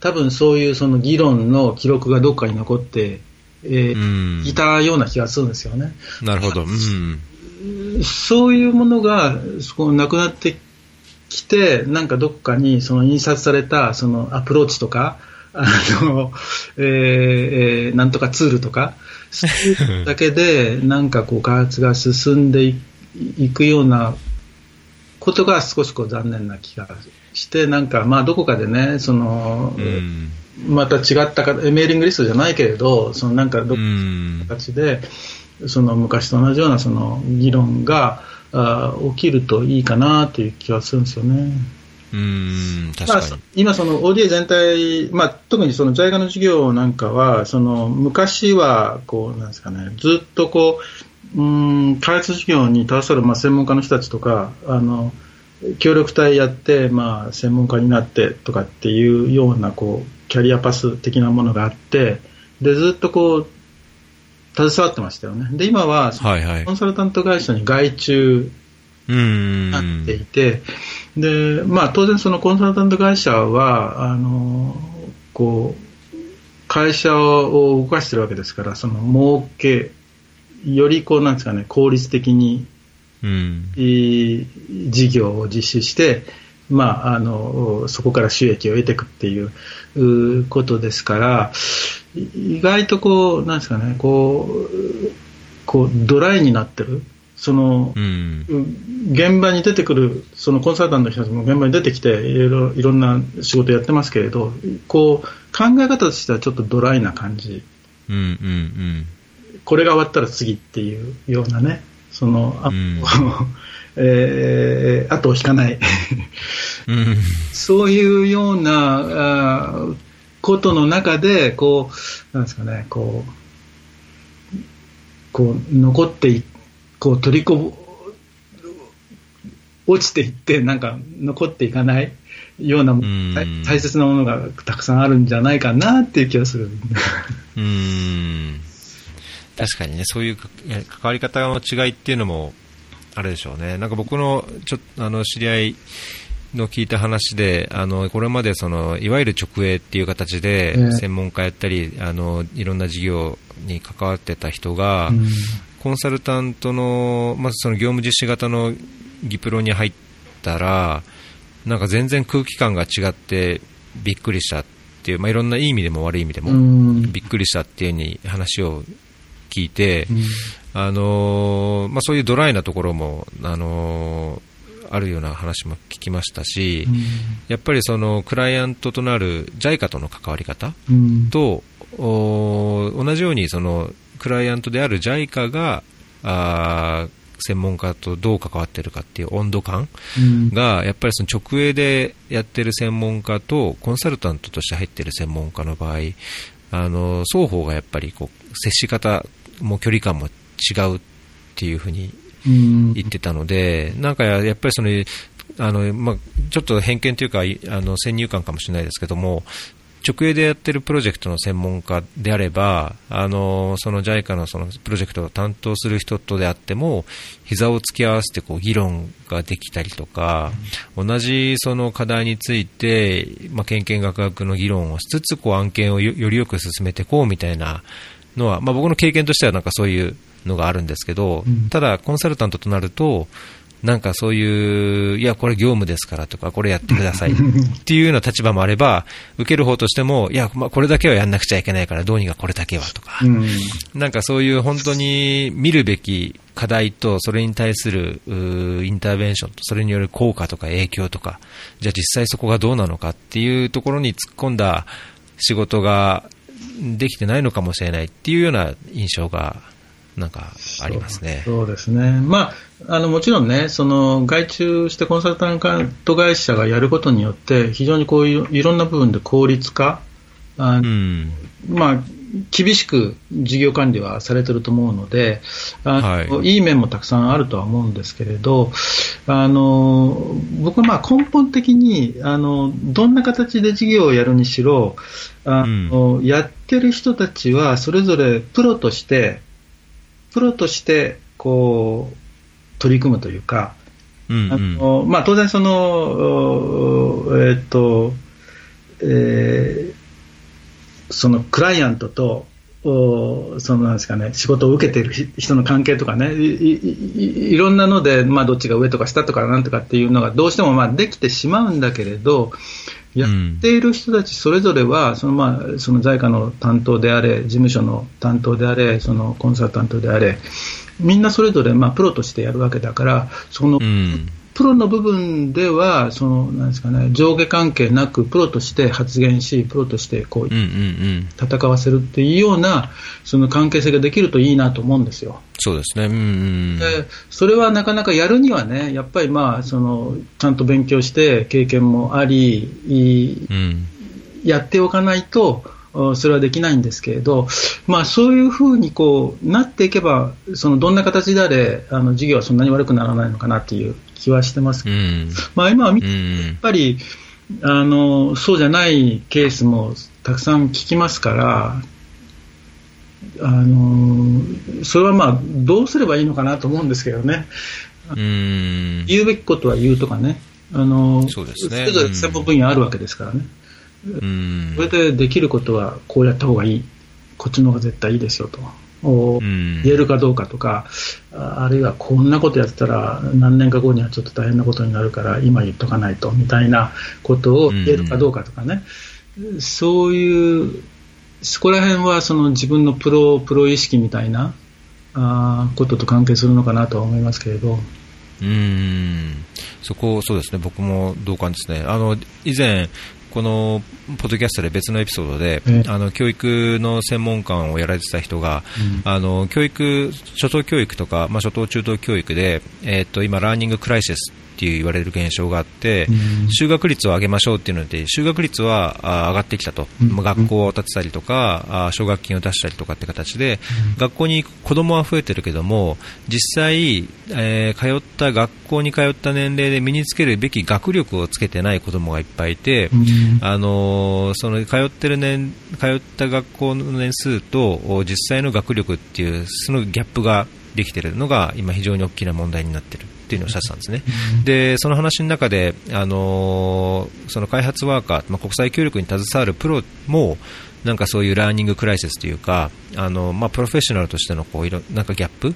多分そういうその議論の記録がどっかに残って、えー、いたような気がするんですよね。なるほど。うん、そういうものがそこなくなってきて、なんかどっかにその印刷されたそのアプローチとか、あの、えー、なんとかツールとか、そういうだけで、なんかこう開発が進んでいいくようなことが少しこう残念な気がして、なんか、まあ、どこかでね、その、うん。また違ったか、メーリングリストじゃないけれど、そのなんかどっかの形で、その昔と同じようなその議論があ起きるといいかなという気はするんですよね。うん確かに、まあ、今、その ODA 全体、まあ、特にその在学の授業なんかは、その昔はこうなんですか、ね、ずっとこううん開発授業に携わるまあ専門家の人たちとか、あの協力隊やって、まあ、専門家になってとかっていうようなこうキャリアパス的なものがあってでずっとこう携わってましたよね。で今はコンサルタント会社に外注になっていてで、まあ、当然そのコンサルタント会社はあのこう会社を動かしてるわけですからその儲けよりこうなんですかね効率的に、うん、事業を実施してまあ、あのそこから収益を得ていくっていうことですから意外とこうなんですかねこうこうドライになってる。その、うん、現場に出てくるそのコンサルタントの人たちも現場に出てきていろいろいろんな仕事やってますけれどこう考え方としてはちょっとドライな感じ、うんうんうん、これが終わったら次っていうようなねそのあ、うん。えー、後を引かない。うん、そういうようなあことの中でこうなんですかねこうこう残っていこう取りこ落ちていってなんか残っていかないような、うん、大切なものがたくさんあるんじゃないかなっていう気がする。うん確かにね、そういう関わり方の違いっていうのもあれでしょうね、なんか僕のちょあの知り合いの聞いた話で、あのこれまでそのいわゆる直営っていう形で専門家やったり、あのいろんな事業に関わってた人が、うん、コンサルタントの、まずその業務実施型のギプロに入ったら、なんか全然空気感が違ってびっくりしたっていう、まあ、いろんないい意味でも悪い意味でもびっくりしたっていうふうに話を聞いて、うん、あのまあ、そういうドライなところも、あのあるような話も聞きましたし、うん、やっぱりそのクライアントとなる JICA との関わり方と、うん、同じようにそのクライアントである JICA があ専門家とどう関わっているかっていう温度感が、やっぱりその直営でやってる専門家とコンサルタントとして入っている専門家の場合、あの双方がやっぱりこう接し方も距離感も違うっていうふうに言ってたので、なんかやっぱりその、あのまあ、ちょっと偏見というかあの先入観かもしれないですけども直営でやってるプロジェクトの専門家であればあのその JICA のそのプロジェクトを担当する人とであっても膝を突き合わせてこう議論ができたりとか、同じその課題について、まあ、研研学学の議論をしつつこう案件をよりよく進めていこうみたいなのは、まあ、僕の経験としてはなんかそういうのがあるんですけど、うん、ただ、コンサルタントとなると、なんかそういう、いや、これ業務ですからとか、これやってください っていうような立場もあれば、受ける方としても、いや、まあ、これだけはやんなくちゃいけないから、どうにかこれだけはとか、うん、なんかそういう本当に見るべき課題と、それに対するインターベンションと、それによる効果とか影響とか、じゃあ実際そこがどうなのかっていうところに突っ込んだ仕事ができてないのかもしれないっていうような印象がなんかありますね。そうですね、まあ、あのもちろんね、その外注してコンサルタント会社がやることによって、非常にこういういろんな部分で効率化、あうん、まあ、厳しく事業管理はされてると思うので、あの、はい、いい面もたくさんあるとは思うんですけれど、あの僕はまあ根本的にあのどんな形で事業をやるにしろあの、うん、やってる人たちはそれぞれプロとしてプロとしてこう取り組むというか、うんうん、あのまあ、当然その、えー、っとえー、そのクライアントとそのなんですかね、仕事を受けている人の関係とかね、いろんなので、まあ、どっちが上とか下とかなんとかっていうのがどうしてもまあできてしまうんだけれど、やっている人たちそれぞれは、そのまあその在家の担当であれ、事務所の担当であれ、そのコンサルタントであれ、みんなそれぞれ、まあ、プロとしてやるわけだからその、うん。プロの部分ではそのなんですか、ね、上下関係なくプロとして発言しプロとしてこううんうんうん。戦わせるっていうようなその関係性ができるといいなと思うんですよ。そうですね。うんうん。でそれはなかなかやるにはね、やっぱりまあそのちゃんと勉強して経験もあり、いうん。やっておかないと、おそれはできないんですけれど、まあ、そういうふうにこうなっていけば、そのどんな形であれ、あの授業はそんなに悪くならないのかなっていう気はしてますけど、うん。まあ、今は見てやうんっ。ぱりあのそうじゃないケースもたくさん聞きますから、あのそれはまあどうすればいいのかなと思うんですけどね。うん。言うべきことは言うとかね、あのそうですねれぞれ専門分野あるわけですからね、うん。それでできることはこうやった方がいい、こっちの方が絶対いいですよと、おうん。言えるかどうかとかあ、あるいはこんなことやってたら、何年か後にはちょっと大変なことになるから、今言っとかないとみたいなことを言えるかどうかとかね、そういう、そこら辺はその自分のプロプロ意識みたいなあーことと関係するのかなとは思いますけれど。うーん。そこ、そうですね、僕も同感ですね。あの、以前、このポッドキャストで別のエピソードで、ええ。あの教育の専門官をやられてた人が、あの教育、初等教育とか、まあ、初等中等教育で、えーっと今、ラーニングクライシスっていう言われる現象があって、うん。修学率を上げましょうっていうので、修学率はあ上がってきたと、うん。まあ学校を建てたりとか、あ奨学金を出したりとかって形で、学校に行く子供は増えてるけども、実際、えー通った学校に通った年齢で身につけるべき学力をつけてない子供がいっぱいいて、うん。あのーその通ってる年、通った学校の年数とお実際の学力っていう、そのギャップができてるのが今非常に大きな問題になってるっていうのをおっしゃってたんですね。で、その話の中で、あのその開発ワーカー、まあ、国際協力に携わるプロも、なんかそういうラーニングクライシスというか、あのまあ、プロフェッショナルとしてのこういろなんかギャップ、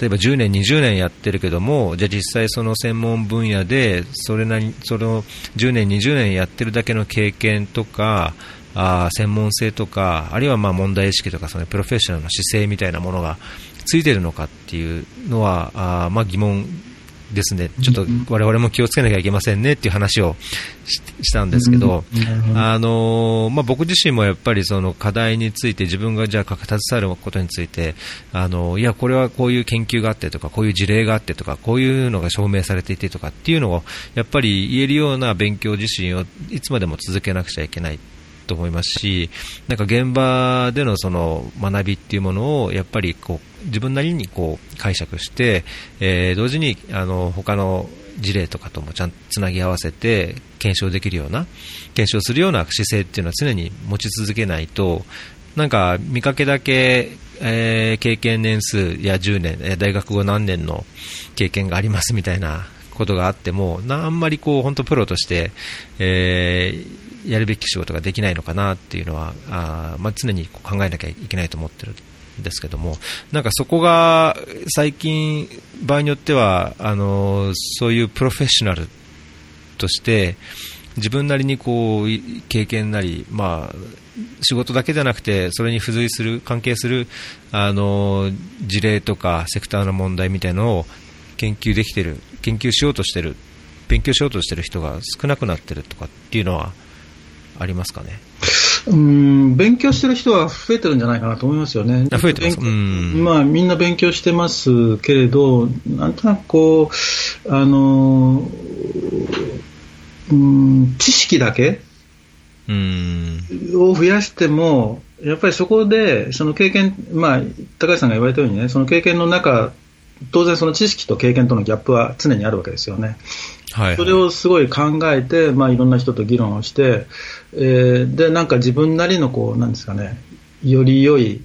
例えば10年、20年やってるけども、じゃあ実際その専門分野で、それなりその10年、20年やってるだけの経験とか、あ専門性とか、あるいはまあ問題意識とか、そのプロフェッショナルの姿勢みたいなものがついてるのかっていうのは、あまあ疑問ですね、ちょっと我々も気をつけなきゃいけませんねっていう話をししたんですけど、あのーまあ、僕自身もやっぱりその課題について自分がじゃあ携わることについて、あのいや、これはこういう研究があってとか、こういう事例があってとか、こういうのが証明されていてとかっていうのをやっぱり言えるような勉強自身をいつまでも続けなくちゃいけない。と思いますし、なんか現場でのその学びっていうものをやっぱりこう自分なりにこう解釈して、えー同時にあの他の事例とかともちゃんとつなぎ合わせて検証できるような、検証するような姿勢っていうのは常に持ち続けないと、なんか見かけだけ、えー経験年数や10年、大学後何年の経験がありますみたいなことがあっても、なあんまりこう本当プロとして、えーやるべき仕事ができないのかなっていうのは、あまあ、常に考えなきゃいけないと思ってる。ですけども、なんかそこが最近、場合によっては、あのそういうプロフェッショナルとして、自分なりにこう経験なり、まあ、仕事だけじゃなくて、それに付随する、関係するあの事例とかセクターの問題みたいなのを研究できてる、研究しようとしてる、勉強しようとしてる人が少なくなってるとかっていうのはありますかね？うん勉強してる人は増えてるんじゃないかなと思いますよね。あ増えてますまあ、みんな勉強してますけれど、なんとなくこう、あの、うん、知識だけうん。を増やしても、やっぱりそこで、その経験、まあ、高橋さんが言われたようにね、その経験の中、当然その知識と経験とのギャップは常にあるわけですよね。はい、はい。それをすごい考えて、まあ、いろんな人と議論をして、えーで、なんか自分なりのこう、なんですかね、より良い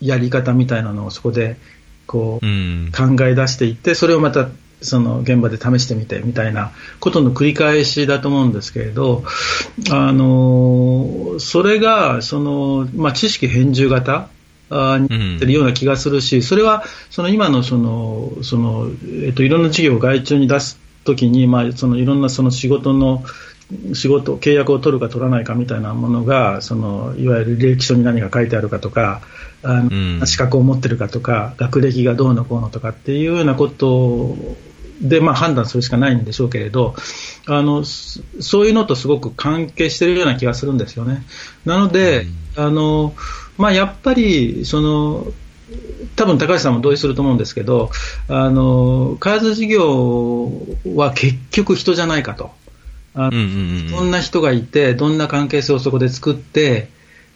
やり方みたいなのをそこで、こうう、ん。考え出していって、それをまた、その現場で試してみてみたいなことの繰り返しだと思うんですけれど、あのそれがその、まあ、知識返従型あになってるような気がするし、それはその今のそのその、えっと、いろんな事業を外注に出すときに、まあ、そのいろんなその仕事の仕事、契約を取るか取らないかみたいなものが、そのいわゆる履歴書に何が書いてあるかとか、あの、うん、資格を持ってるかとか、学歴がどうのこうのとかっていうようなことで、まあ、判断するしかないんでしょうけれどあの、そういうのとすごく関係しているような気がするんですよね。なので、うん、あのまあ、やっぱりその多分高橋さんも同意すると思うんですけど、あの開発事業は結局人じゃないかと。あの、どんな人がいて、どんな関係性をそこで作って、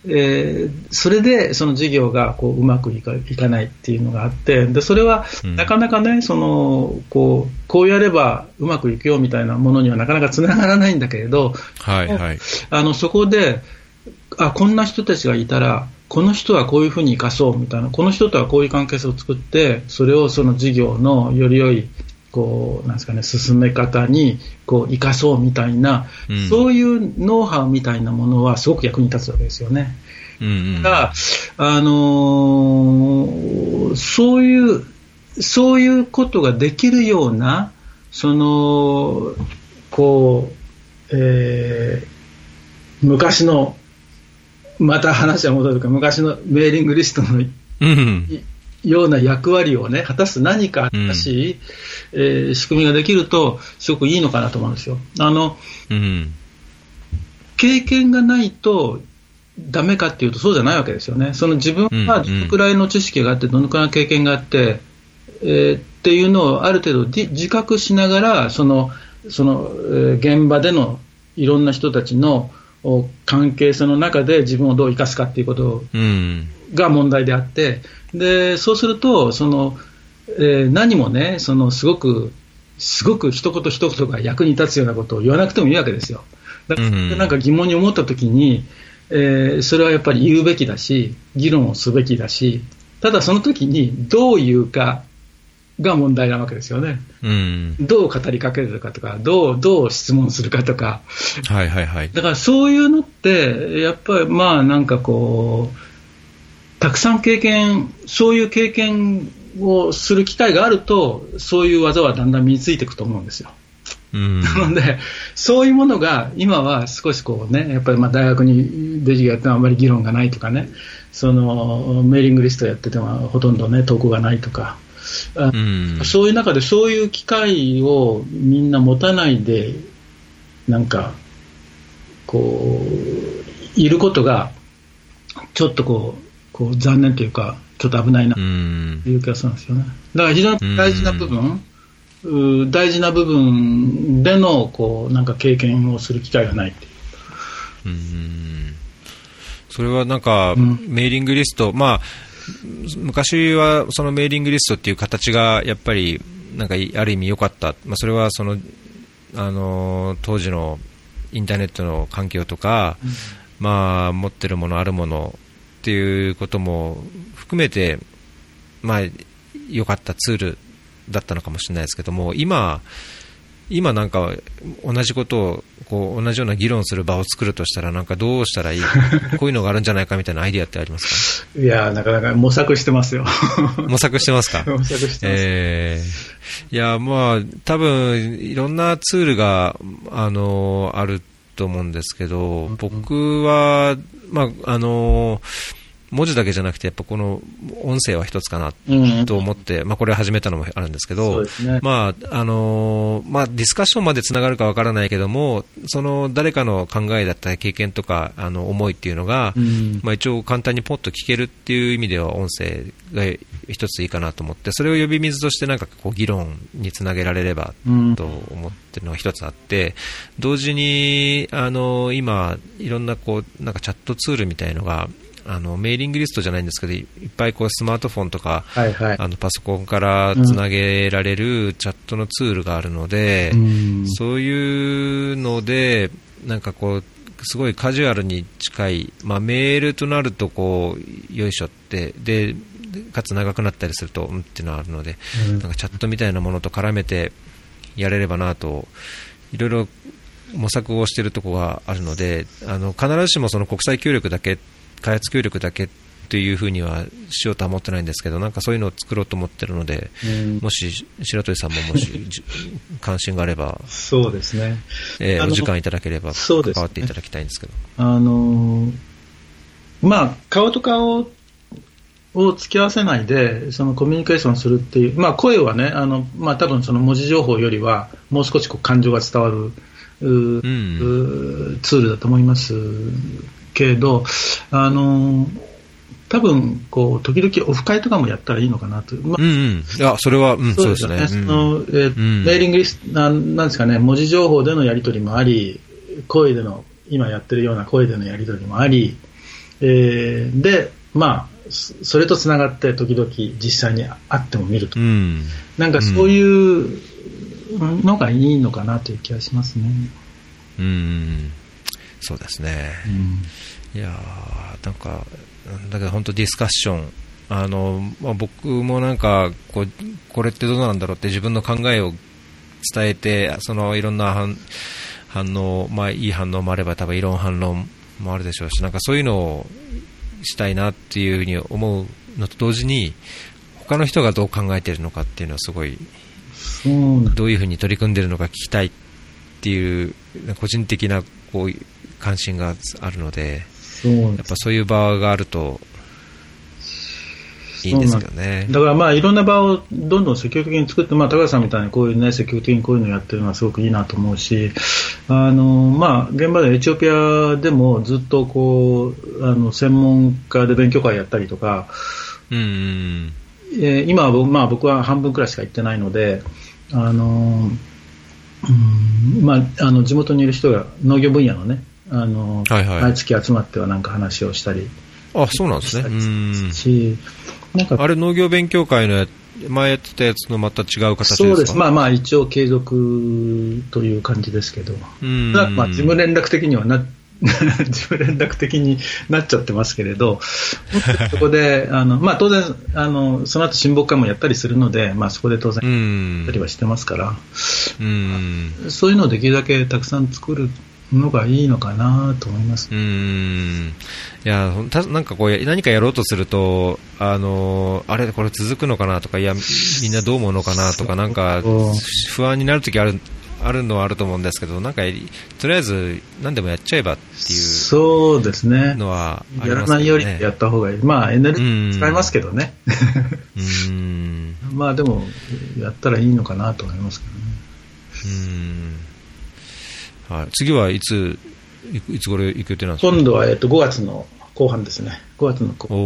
えー、それでその事業がこううまくいかいかないっていうのがあってでそれはなかなかね、そのこうこうやればうまくいくよみたいなものにはなかなかつながらないんだけれど、はいはい、あのそこであこんな人たちがいたらこの人はこういうふうに生かそうみたいなこの人とはこういう関係性を作ってそれをその事業のより良いこうなんですかね、進め方にこう生かそうみたいな、うん、そういうノウハウみたいなものはすごく役に立つわけですよね。うんうん、だから、あのー、そういう、そういうことができるような、その、こう、えー、昔の、また話は戻るか、昔のメーリングリストの、うん、ような役割をね、果たす何か新しい、うん、えー、仕組みができると、すごくいいのかなと思うんですよ。あの、うん、経験がないと、ダメかっていうと、そうじゃないわけですよね。その自分はどのくらいの知識があって、どのくらいの経験があって、えー、っていうのをある程度自覚しながら、その、その、えー、現場でのいろんな人たちの関係性の中で自分をどう生かすかっていうことが問題であって、でそうするとその、えー、何もねそのすごくすごく一言一言が役に立つようなことを言わなくてもいいわけですよ。だから、なんか疑問に思ったときに、えー、それはやっぱり言うべきだし、議論をすべきだし、ただその時にどう言うかが問題なわけですよね。うん、どう語りかけるかとか、どう、どう質問するかとか。はいはいはい。だからそういうのって、やっぱりまあなんかこう、たくさん経験、そういう経験をする機会があると、そういう技はだんだん身についていくと思うんですよ。うん、なので、そういうものが今は少しこうね、やっぱりまあ大学にデジやってもあまり議論がないとかね、そのメーリングリストやっててもほとんどね、投稿がないとか、うん、そういう中でそういう機会をみんな持たないで、なんか、こう、いることが、ちょっとこう、こう残念というか、ちょっと危ないなという気がするんですよね。だから非常に大事な部分、大事な部分でのこうなんか経験をする機会がないっていう。うん。それはなんか、メーリングリスト、まあ、昔はそのメーリングリストっていう形がやっぱりなんかある意味良かった、まあ、それはそのあの当時のインターネットの環境とか、うん、まあ、持ってるもの、あるものっていうことも含めて、まあ、良かったツールだったのかもしれないですけども、今、今なんか同じことをこう同じような議論する場を作るとしたら、なんかどうしたらいい、こういうのがあるんじゃないかみたいなアイディアってありますか？いやなかなか模索してますよ。模索してますか？模索してます。えー、いや、まあ、多分いろんなツールが、あの、あると思うんですけど、僕は、まあ、あの文字だけじゃなくて、やっぱこの音声は一つかなと思って、うん、まあ、これ始めたのもあるんですけど、ね、まああのまあ、ディスカッションまでつながるかわからないけども、その誰かの考えだったり経験とかあの思いっていうのが、うん、まあ、一応簡単にポッと聞けるっていう意味では音声が一ついいかなと思って、それを呼び水としてなんかこう議論につなげられればと思ってるのが一つあって、同時にあの今、いろんなこうなんかチャットツールみたいのがあのメーリングリストじゃないんですけど、いっぱいこうスマートフォンとか、はいはい、あのパソコンからつなげられるチャットのツールがあるので、うん、そういうので、なんかこう、すごいカジュアルに近い、まあ、メールとなるとこう、よいしょって、でかつ長くなったりすると、うんっていうのはあるので、うん、なんかチャットみたいなものと絡めてやれればなと、いろいろ模索をしているところがあるので、あの必ずしもその国際協力だけ開発協力だけというふうにはしようとは思ってないんですけど、なんかそういうのを作ろうと思ってるので、うんもし白鳥さんももし じ関心があれば、そうですね。えーお時間いただければ関わっていただきたいんですけど。あのーまあ、顔と顔を付き合わせないで、そのコミュニケーションするっていう、まあ、声はね、あの、まあ、多分その文字情報よりは、もう少しこう感情が伝わる、ううんうツールだと思いますけれど、あのー多分こう時々オフ会とかもやったらいいのかなと、まあうんうん。いや、それは、うん、そうですね。そうんのえーうんメーリングリストなんなんですかね、文字情報でのやり取りもあり、声での、今やってるような声でのやり取りもあり、えーで、まあ、そそれとつながって時々実際に会っても見ると。うん。なんかそういうのがいいのかなという気がしますね。うん。そうですね。いやーなんか、だけど本当ディスカッション、あの、まあ、僕もなんかこう、これってどうなんだろうって自分の考えを伝えて、そのいろんな反反応、まあ、いい反応もあれば、多分異論反論もあるでしょうし、なんかそういうのをしたいなっていうふうに思うのと同時に、他の人がどう考えているのかっていうのはすごい、どういうふうに取り組んでいるのか聞きたいっていう、個人的なこう関心があるので、そうやっぱそういう場があるといいんですけどね。だからまあいろんな場をどんどん積極的に作って、まあ、高橋さんみたいにこういうね、積極的にこういうのをやってるのはすごくいいなと思うし、あのまあ、現場でエチオピアでもずっとこうあの専門家で勉強会やったりとか、うんうん。えー今は僕,、まあ、僕は半分くらいしか行ってないので、あのうんまあ、あの地元にいる人が農業分野のね、あのはいはい。毎月集まってはなんか話をしたりあ、そうなんですね。うなんかあれ、農業勉強会のや前やってたやつのまた違う形ですか？そうです、まあまあ、一応継続という感じですけど、うん。まあ、事務連絡的にはな、事務連絡的になっちゃってますけれど、そこで、あのまあ、当然あの、その後親睦会もやったりするので、まあ、そこで当然うやんったりはしてますから、うん。そういうのをできるだけたくさん作るのがいいのかなと思います。うん。いや、なんかこう、何かやろうとすると、あの、あれ、これ続くのかなとか、いや、みんなどう思うのかなとか、なんか不安になるときある、あるのはあると思うんですけど、なんか、とりあえず、何でもやっちゃえばっていうそうですね。のはやら。ないよりやった方がいい。まあ、エネルギー使いますけどね。うん。まあ、でも、やったらいいのかなと思いますけどね。うん。はい。次はいつ、いいつ頃行く予定なんですか？今度は、えっと、5月の後半ですね。5月の後半。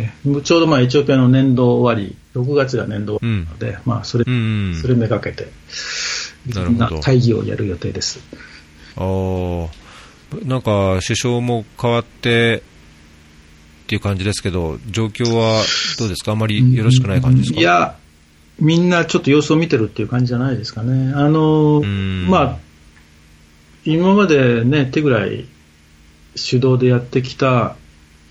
えーちょうどまあエチオピアの年度終わり、6月が年度終わりなので、まあそれ、うん。それめがけて、なるほどな会議をやる予定です。あーなんか首相も変わってっていう感じですけど、状況はどうですか、あまりよろしくない感じですか？いや、みんなちょっと様子を見てるっていう感じじゃないですかね。あの、んまあ、今までね、手ぐらい主導でやってきた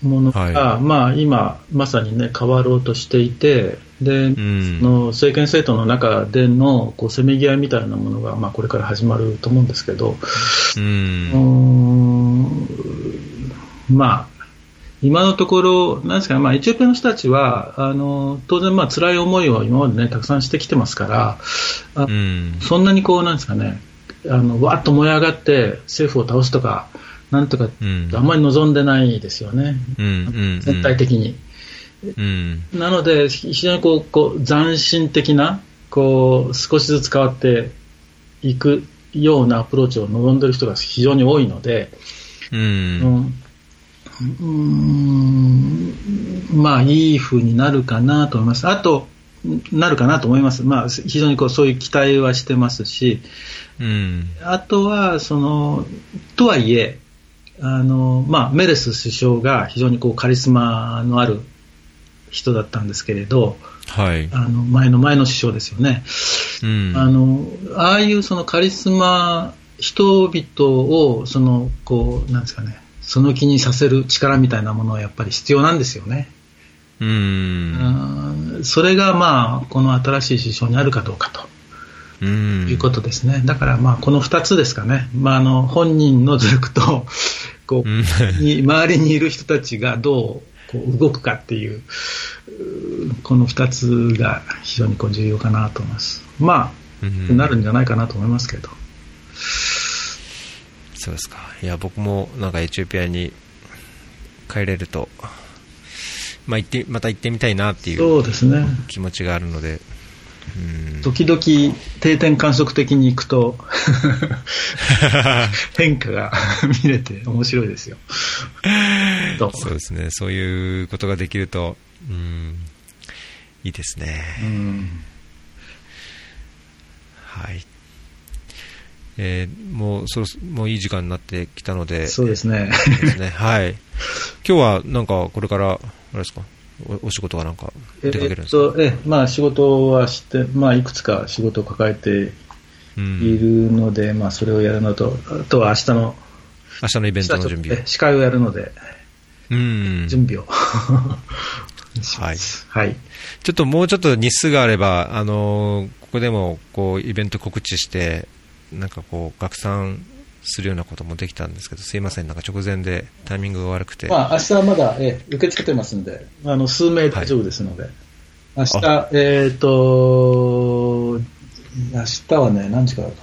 ものが、はいまあ今、まさにね、変わろうとしていて、で、うんその政権政党の中でのこうせめぎ合いみたいなものが、まあ、これから始まると思うんですけど、う。うんまあ、今のところ、なんですかね、まあ、エチオピアの人たちは、あの当然、まあ辛い思いを今まで、ね、たくさんしてきてますから、あうん。そんなにこう、なんですかね、あのわーっと燃え上がって政府を倒すとか、なんとか、うんあんまり望んでないですよね、うん。うん。全体的に。うん。なので、非常にこうこう斬新的なこう、少しずつ変わっていくようなアプローチを望んでいる人が非常に多いので、うん。うんまあ、いい風になるかなと思います。あと、なるかなと思います。まあ、非常にこうそういう期待はしてますし、うん。あとは、その、とはいえ、あの、まあ、メレス首相が非常にこうカリスマのある人だったんですけれど、はい。あの、前の前の首相ですよね。うん。あの、ああいうそのカリスマ、人々を、その、こう、なんですかね、その気にさせる力みたいなものはやっぱり必要なんですよね。うん。うんそれがまあ、この新しい首相にあるかどうかと。うん。いうことですね。だからまあ、この二つですかね。まあ、あの、本人の努力と、こうに周りにいる人たちがどこう動くかっていう、この2つが非常にこう重要かなと思います。まあ、なるんじゃないかなと思いますけど。そうですか。いや、僕もなんかエチオピアに帰れると、まあ、行ってまた行ってみたいなっていう気持ちがあるので、時々定点観測的に行くと 変化が 見れて面白いですよ。そうですね。そういうことができるとうんいいですね。はい。えー、もうそろもういい時間になってきたので、そうですね。ですね。はい。今日はなんかこれからあれですか、お仕事がなんか出かけるんですか、えっとえまあ、仕事はして、まあ、いくつか仕事を抱えているので、うん、まあ、それをやるのと、あとは明日の明日のイベントの準備を。司会をやるので、うん、準備をはい。はい。ちょっともうちょっと日数があれば、あのここでもこうイベント告知して、なんかこう、拡散するようなこともできたんですけど、すいません、なんか直前でタイミングが悪くて。まあ、明日はまだ、え受け付けてますんで、あの数名大丈夫ですので、はい、明日、えっ、ー、と、明日はね、何時からかな。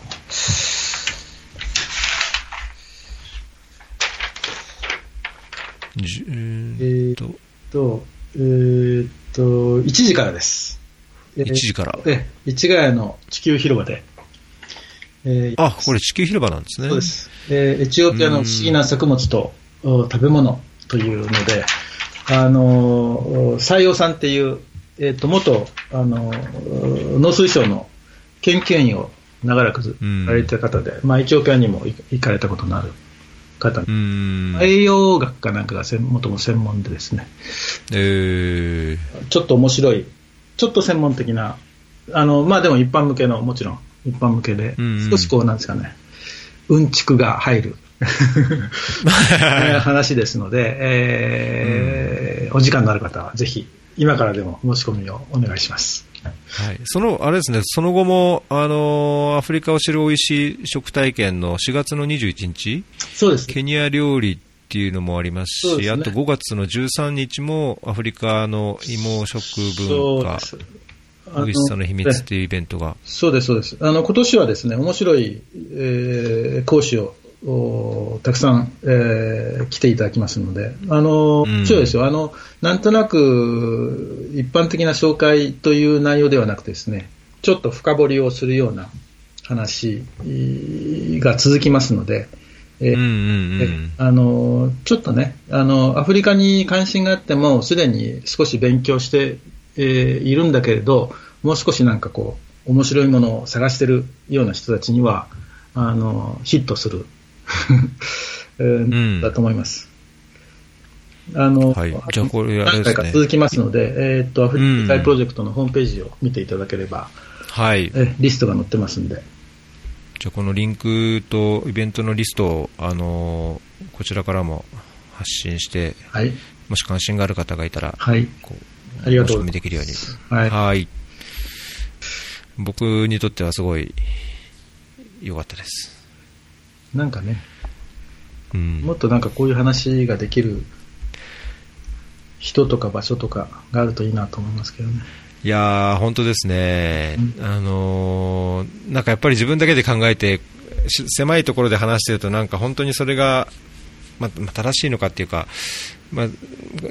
えっと、えー、っと、1時からです。1時からえ、市ヶ谷の地球広場で。えー、あ、これ地球広場なんですね。そうです。えー、エチオピアの不思議な作物と食べ物というので、あの、採用さんっていう、えっ、ー、と、元、あの、農水省の研究員を長らくやられた方で、まあ、エチオピアにも行かれたことのある方。栄養学かなんかがもとも専門でですね、えー、ちょっと面白い、ちょっと専門的な、あの、まあでも一般向けの、もちろん一般向けで、少しこうなんですかね、うんちくが入る。話ですので、えー、お時間のある方はぜひ、今からでも申し込みをお願いします。はい、そのあれですね、その後も、あのアフリカを知るおいしい食体験の4月の21日、そうです、ケニア料理っていうのもありますし、すね、あと5月の13日もアフリカの芋食文化美味しさの秘密っていうイベントが。そうです、そうです。あの、今年はですね、面白い、えー、講師をたくさん、えー、来ていただきますので、あの、うん、そうですよ。あの、なんとなく、一般的な紹介という内容ではなくてですね、ちょっと深掘りをするような話が続きますので、えー、あのちょっとねあの、アフリカに関心があっても、すでに少し勉強してえー、いるんだけれど、もう少しなんかこう、面白いものを探してるような人たちには、あの、ヒットする、えー、だと思います。あの、はい、じゃあこれ、何回か続きますので、えー、っと、アフリカプロジェクトのホームページを見ていただければ、はい。えリストが載ってますんで。じゃあこのリンクとイベントのリストを、あのこちらからも発信して、はい、もし関心がある方がいたら、はい、こうありがとう。できるように。はい。はい僕にとってはすごい良かったです。なんかね、うん、もっとなんかこういう話ができる人とか場所とかがあるといいなと思いますけどね。いやー、本当ですね、うん、あのー、なんかやっぱり自分だけで考えて、狭いところで話してると、なんか本当にそれが、まあ、正しいのかっていうか、まあ、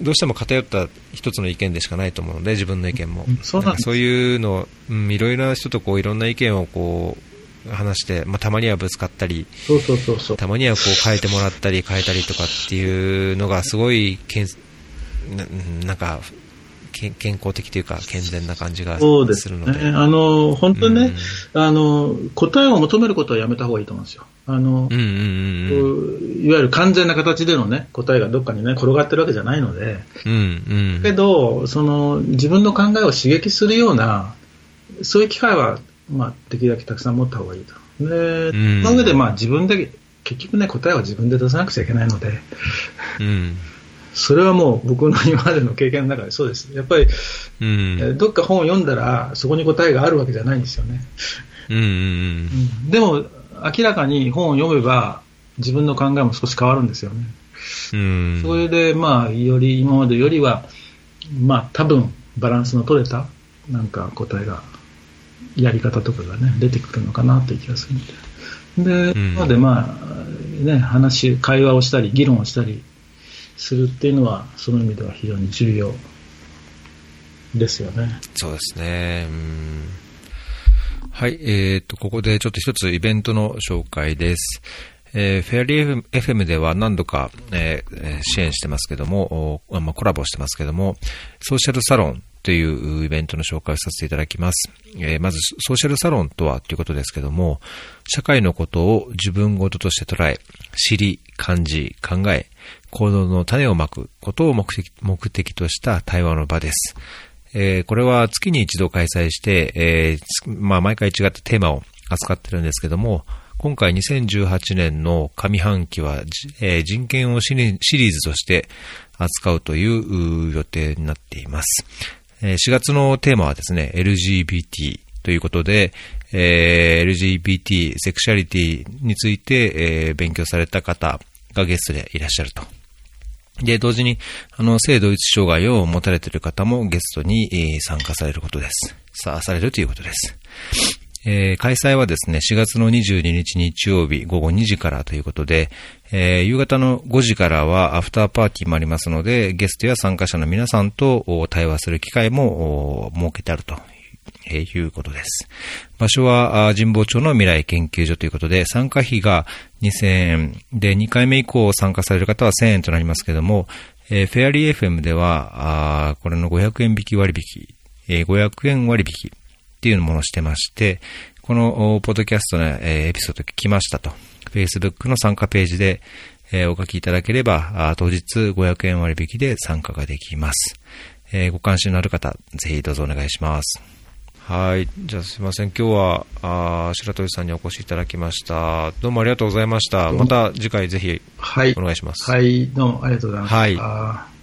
どうしても偏った一つの意見でしかないと思うので、自分の意見も。そうそういうの、うん、いろいろな人とこういろんな意見をこう話して、まあ、たまにはぶつかったり、そうそうそうそうたまにはこう変えてもらったり、変えたりとかっていうのがすごいけんななんか健康的というか健全な感じがするので。ね、あの本当にね、うん、あの、答えを求めることはやめた方がいいと思うんですよ。あの、うんうんうん、いわゆる完全な形でのね、答えがどっかにね、転がってるわけじゃないので、うんうん、けど、その、自分の考えを刺激するような、そういう機会は、まあ、できるだけたくさん持った方がいいと。で、うん、その上で、まあ、自分で、結局ね、答えは自分で出さなくちゃいけないので、うん。それはもう僕の今までの経験の中でそうです。やっぱり、うん、どっか本を読んだらそこに答えがあるわけじゃないんですよね。うんうん。うん、でも明らかに本を読めば自分の考えも少し変わるんですよね。うん。それで、まあ、より今までよりは、まあ、多分バランスの取れた、なんか答えが、やり方とかがね、出てくるのかなという気がするんで。で、うんなので、まあ、ね、話、会話をしたり、議論をしたりするっていうのは、その意味では非常に重要ですよね。そうですね。うんはい、えー、と、ここでちょっと一つイベントの紹介です。えーフェアリー FM では何度か、支援してますけども、コラボしてますけども、ソーシャルサロンというイベントの紹介をさせていただきます。えーまず、ソーシャルサロンとはということですけども、社会のことを自分ごととして捉え、知り、感じ、考え、行動の種をまくことを目的目的とした対話の場です。えーこれは月に一度開催して、えーまあ、毎回違ったテーマを扱ってるんですけども、今回2018年の上半期は、えー人権をシリーズとして扱うという予定になっています。4月のテーマはですね、LGBT ということで、えー LGBT、セクシャリティについて、えー勉強された方がゲストでいらっしゃると。で、同時に、あの、性同一障害を持たれている方もゲストに、えー参加されることです。さ、されるということです。えー開催はですね、4月の22日日曜日午後2時からということで、えー夕方の5時からはアフターパーティーもありますので、ゲストや参加者の皆さんと対話する機会も設けてあるとえーいうことです。場所は神保町の未来研究所ということで、参加費が2000円で、2回目以降参加される方は1000円となりますけども、えーフェアリー FM では、あこれの500円引き割引、えー500円割引っていうものをしてまして、このポッドキャストの、えーエピソード聞きましたと、Facebook の参加ページで、えーお書きいただければ、あ当日500円割引で参加ができます。えーご関心のある方、ぜひどうぞお願いします。はい。じゃあすいません。今日は、あー白鳥さんにお越しいただきました。どうもありがとうございました。また次回ぜひはい。お願いします。はい、どうもありがとうございました。はい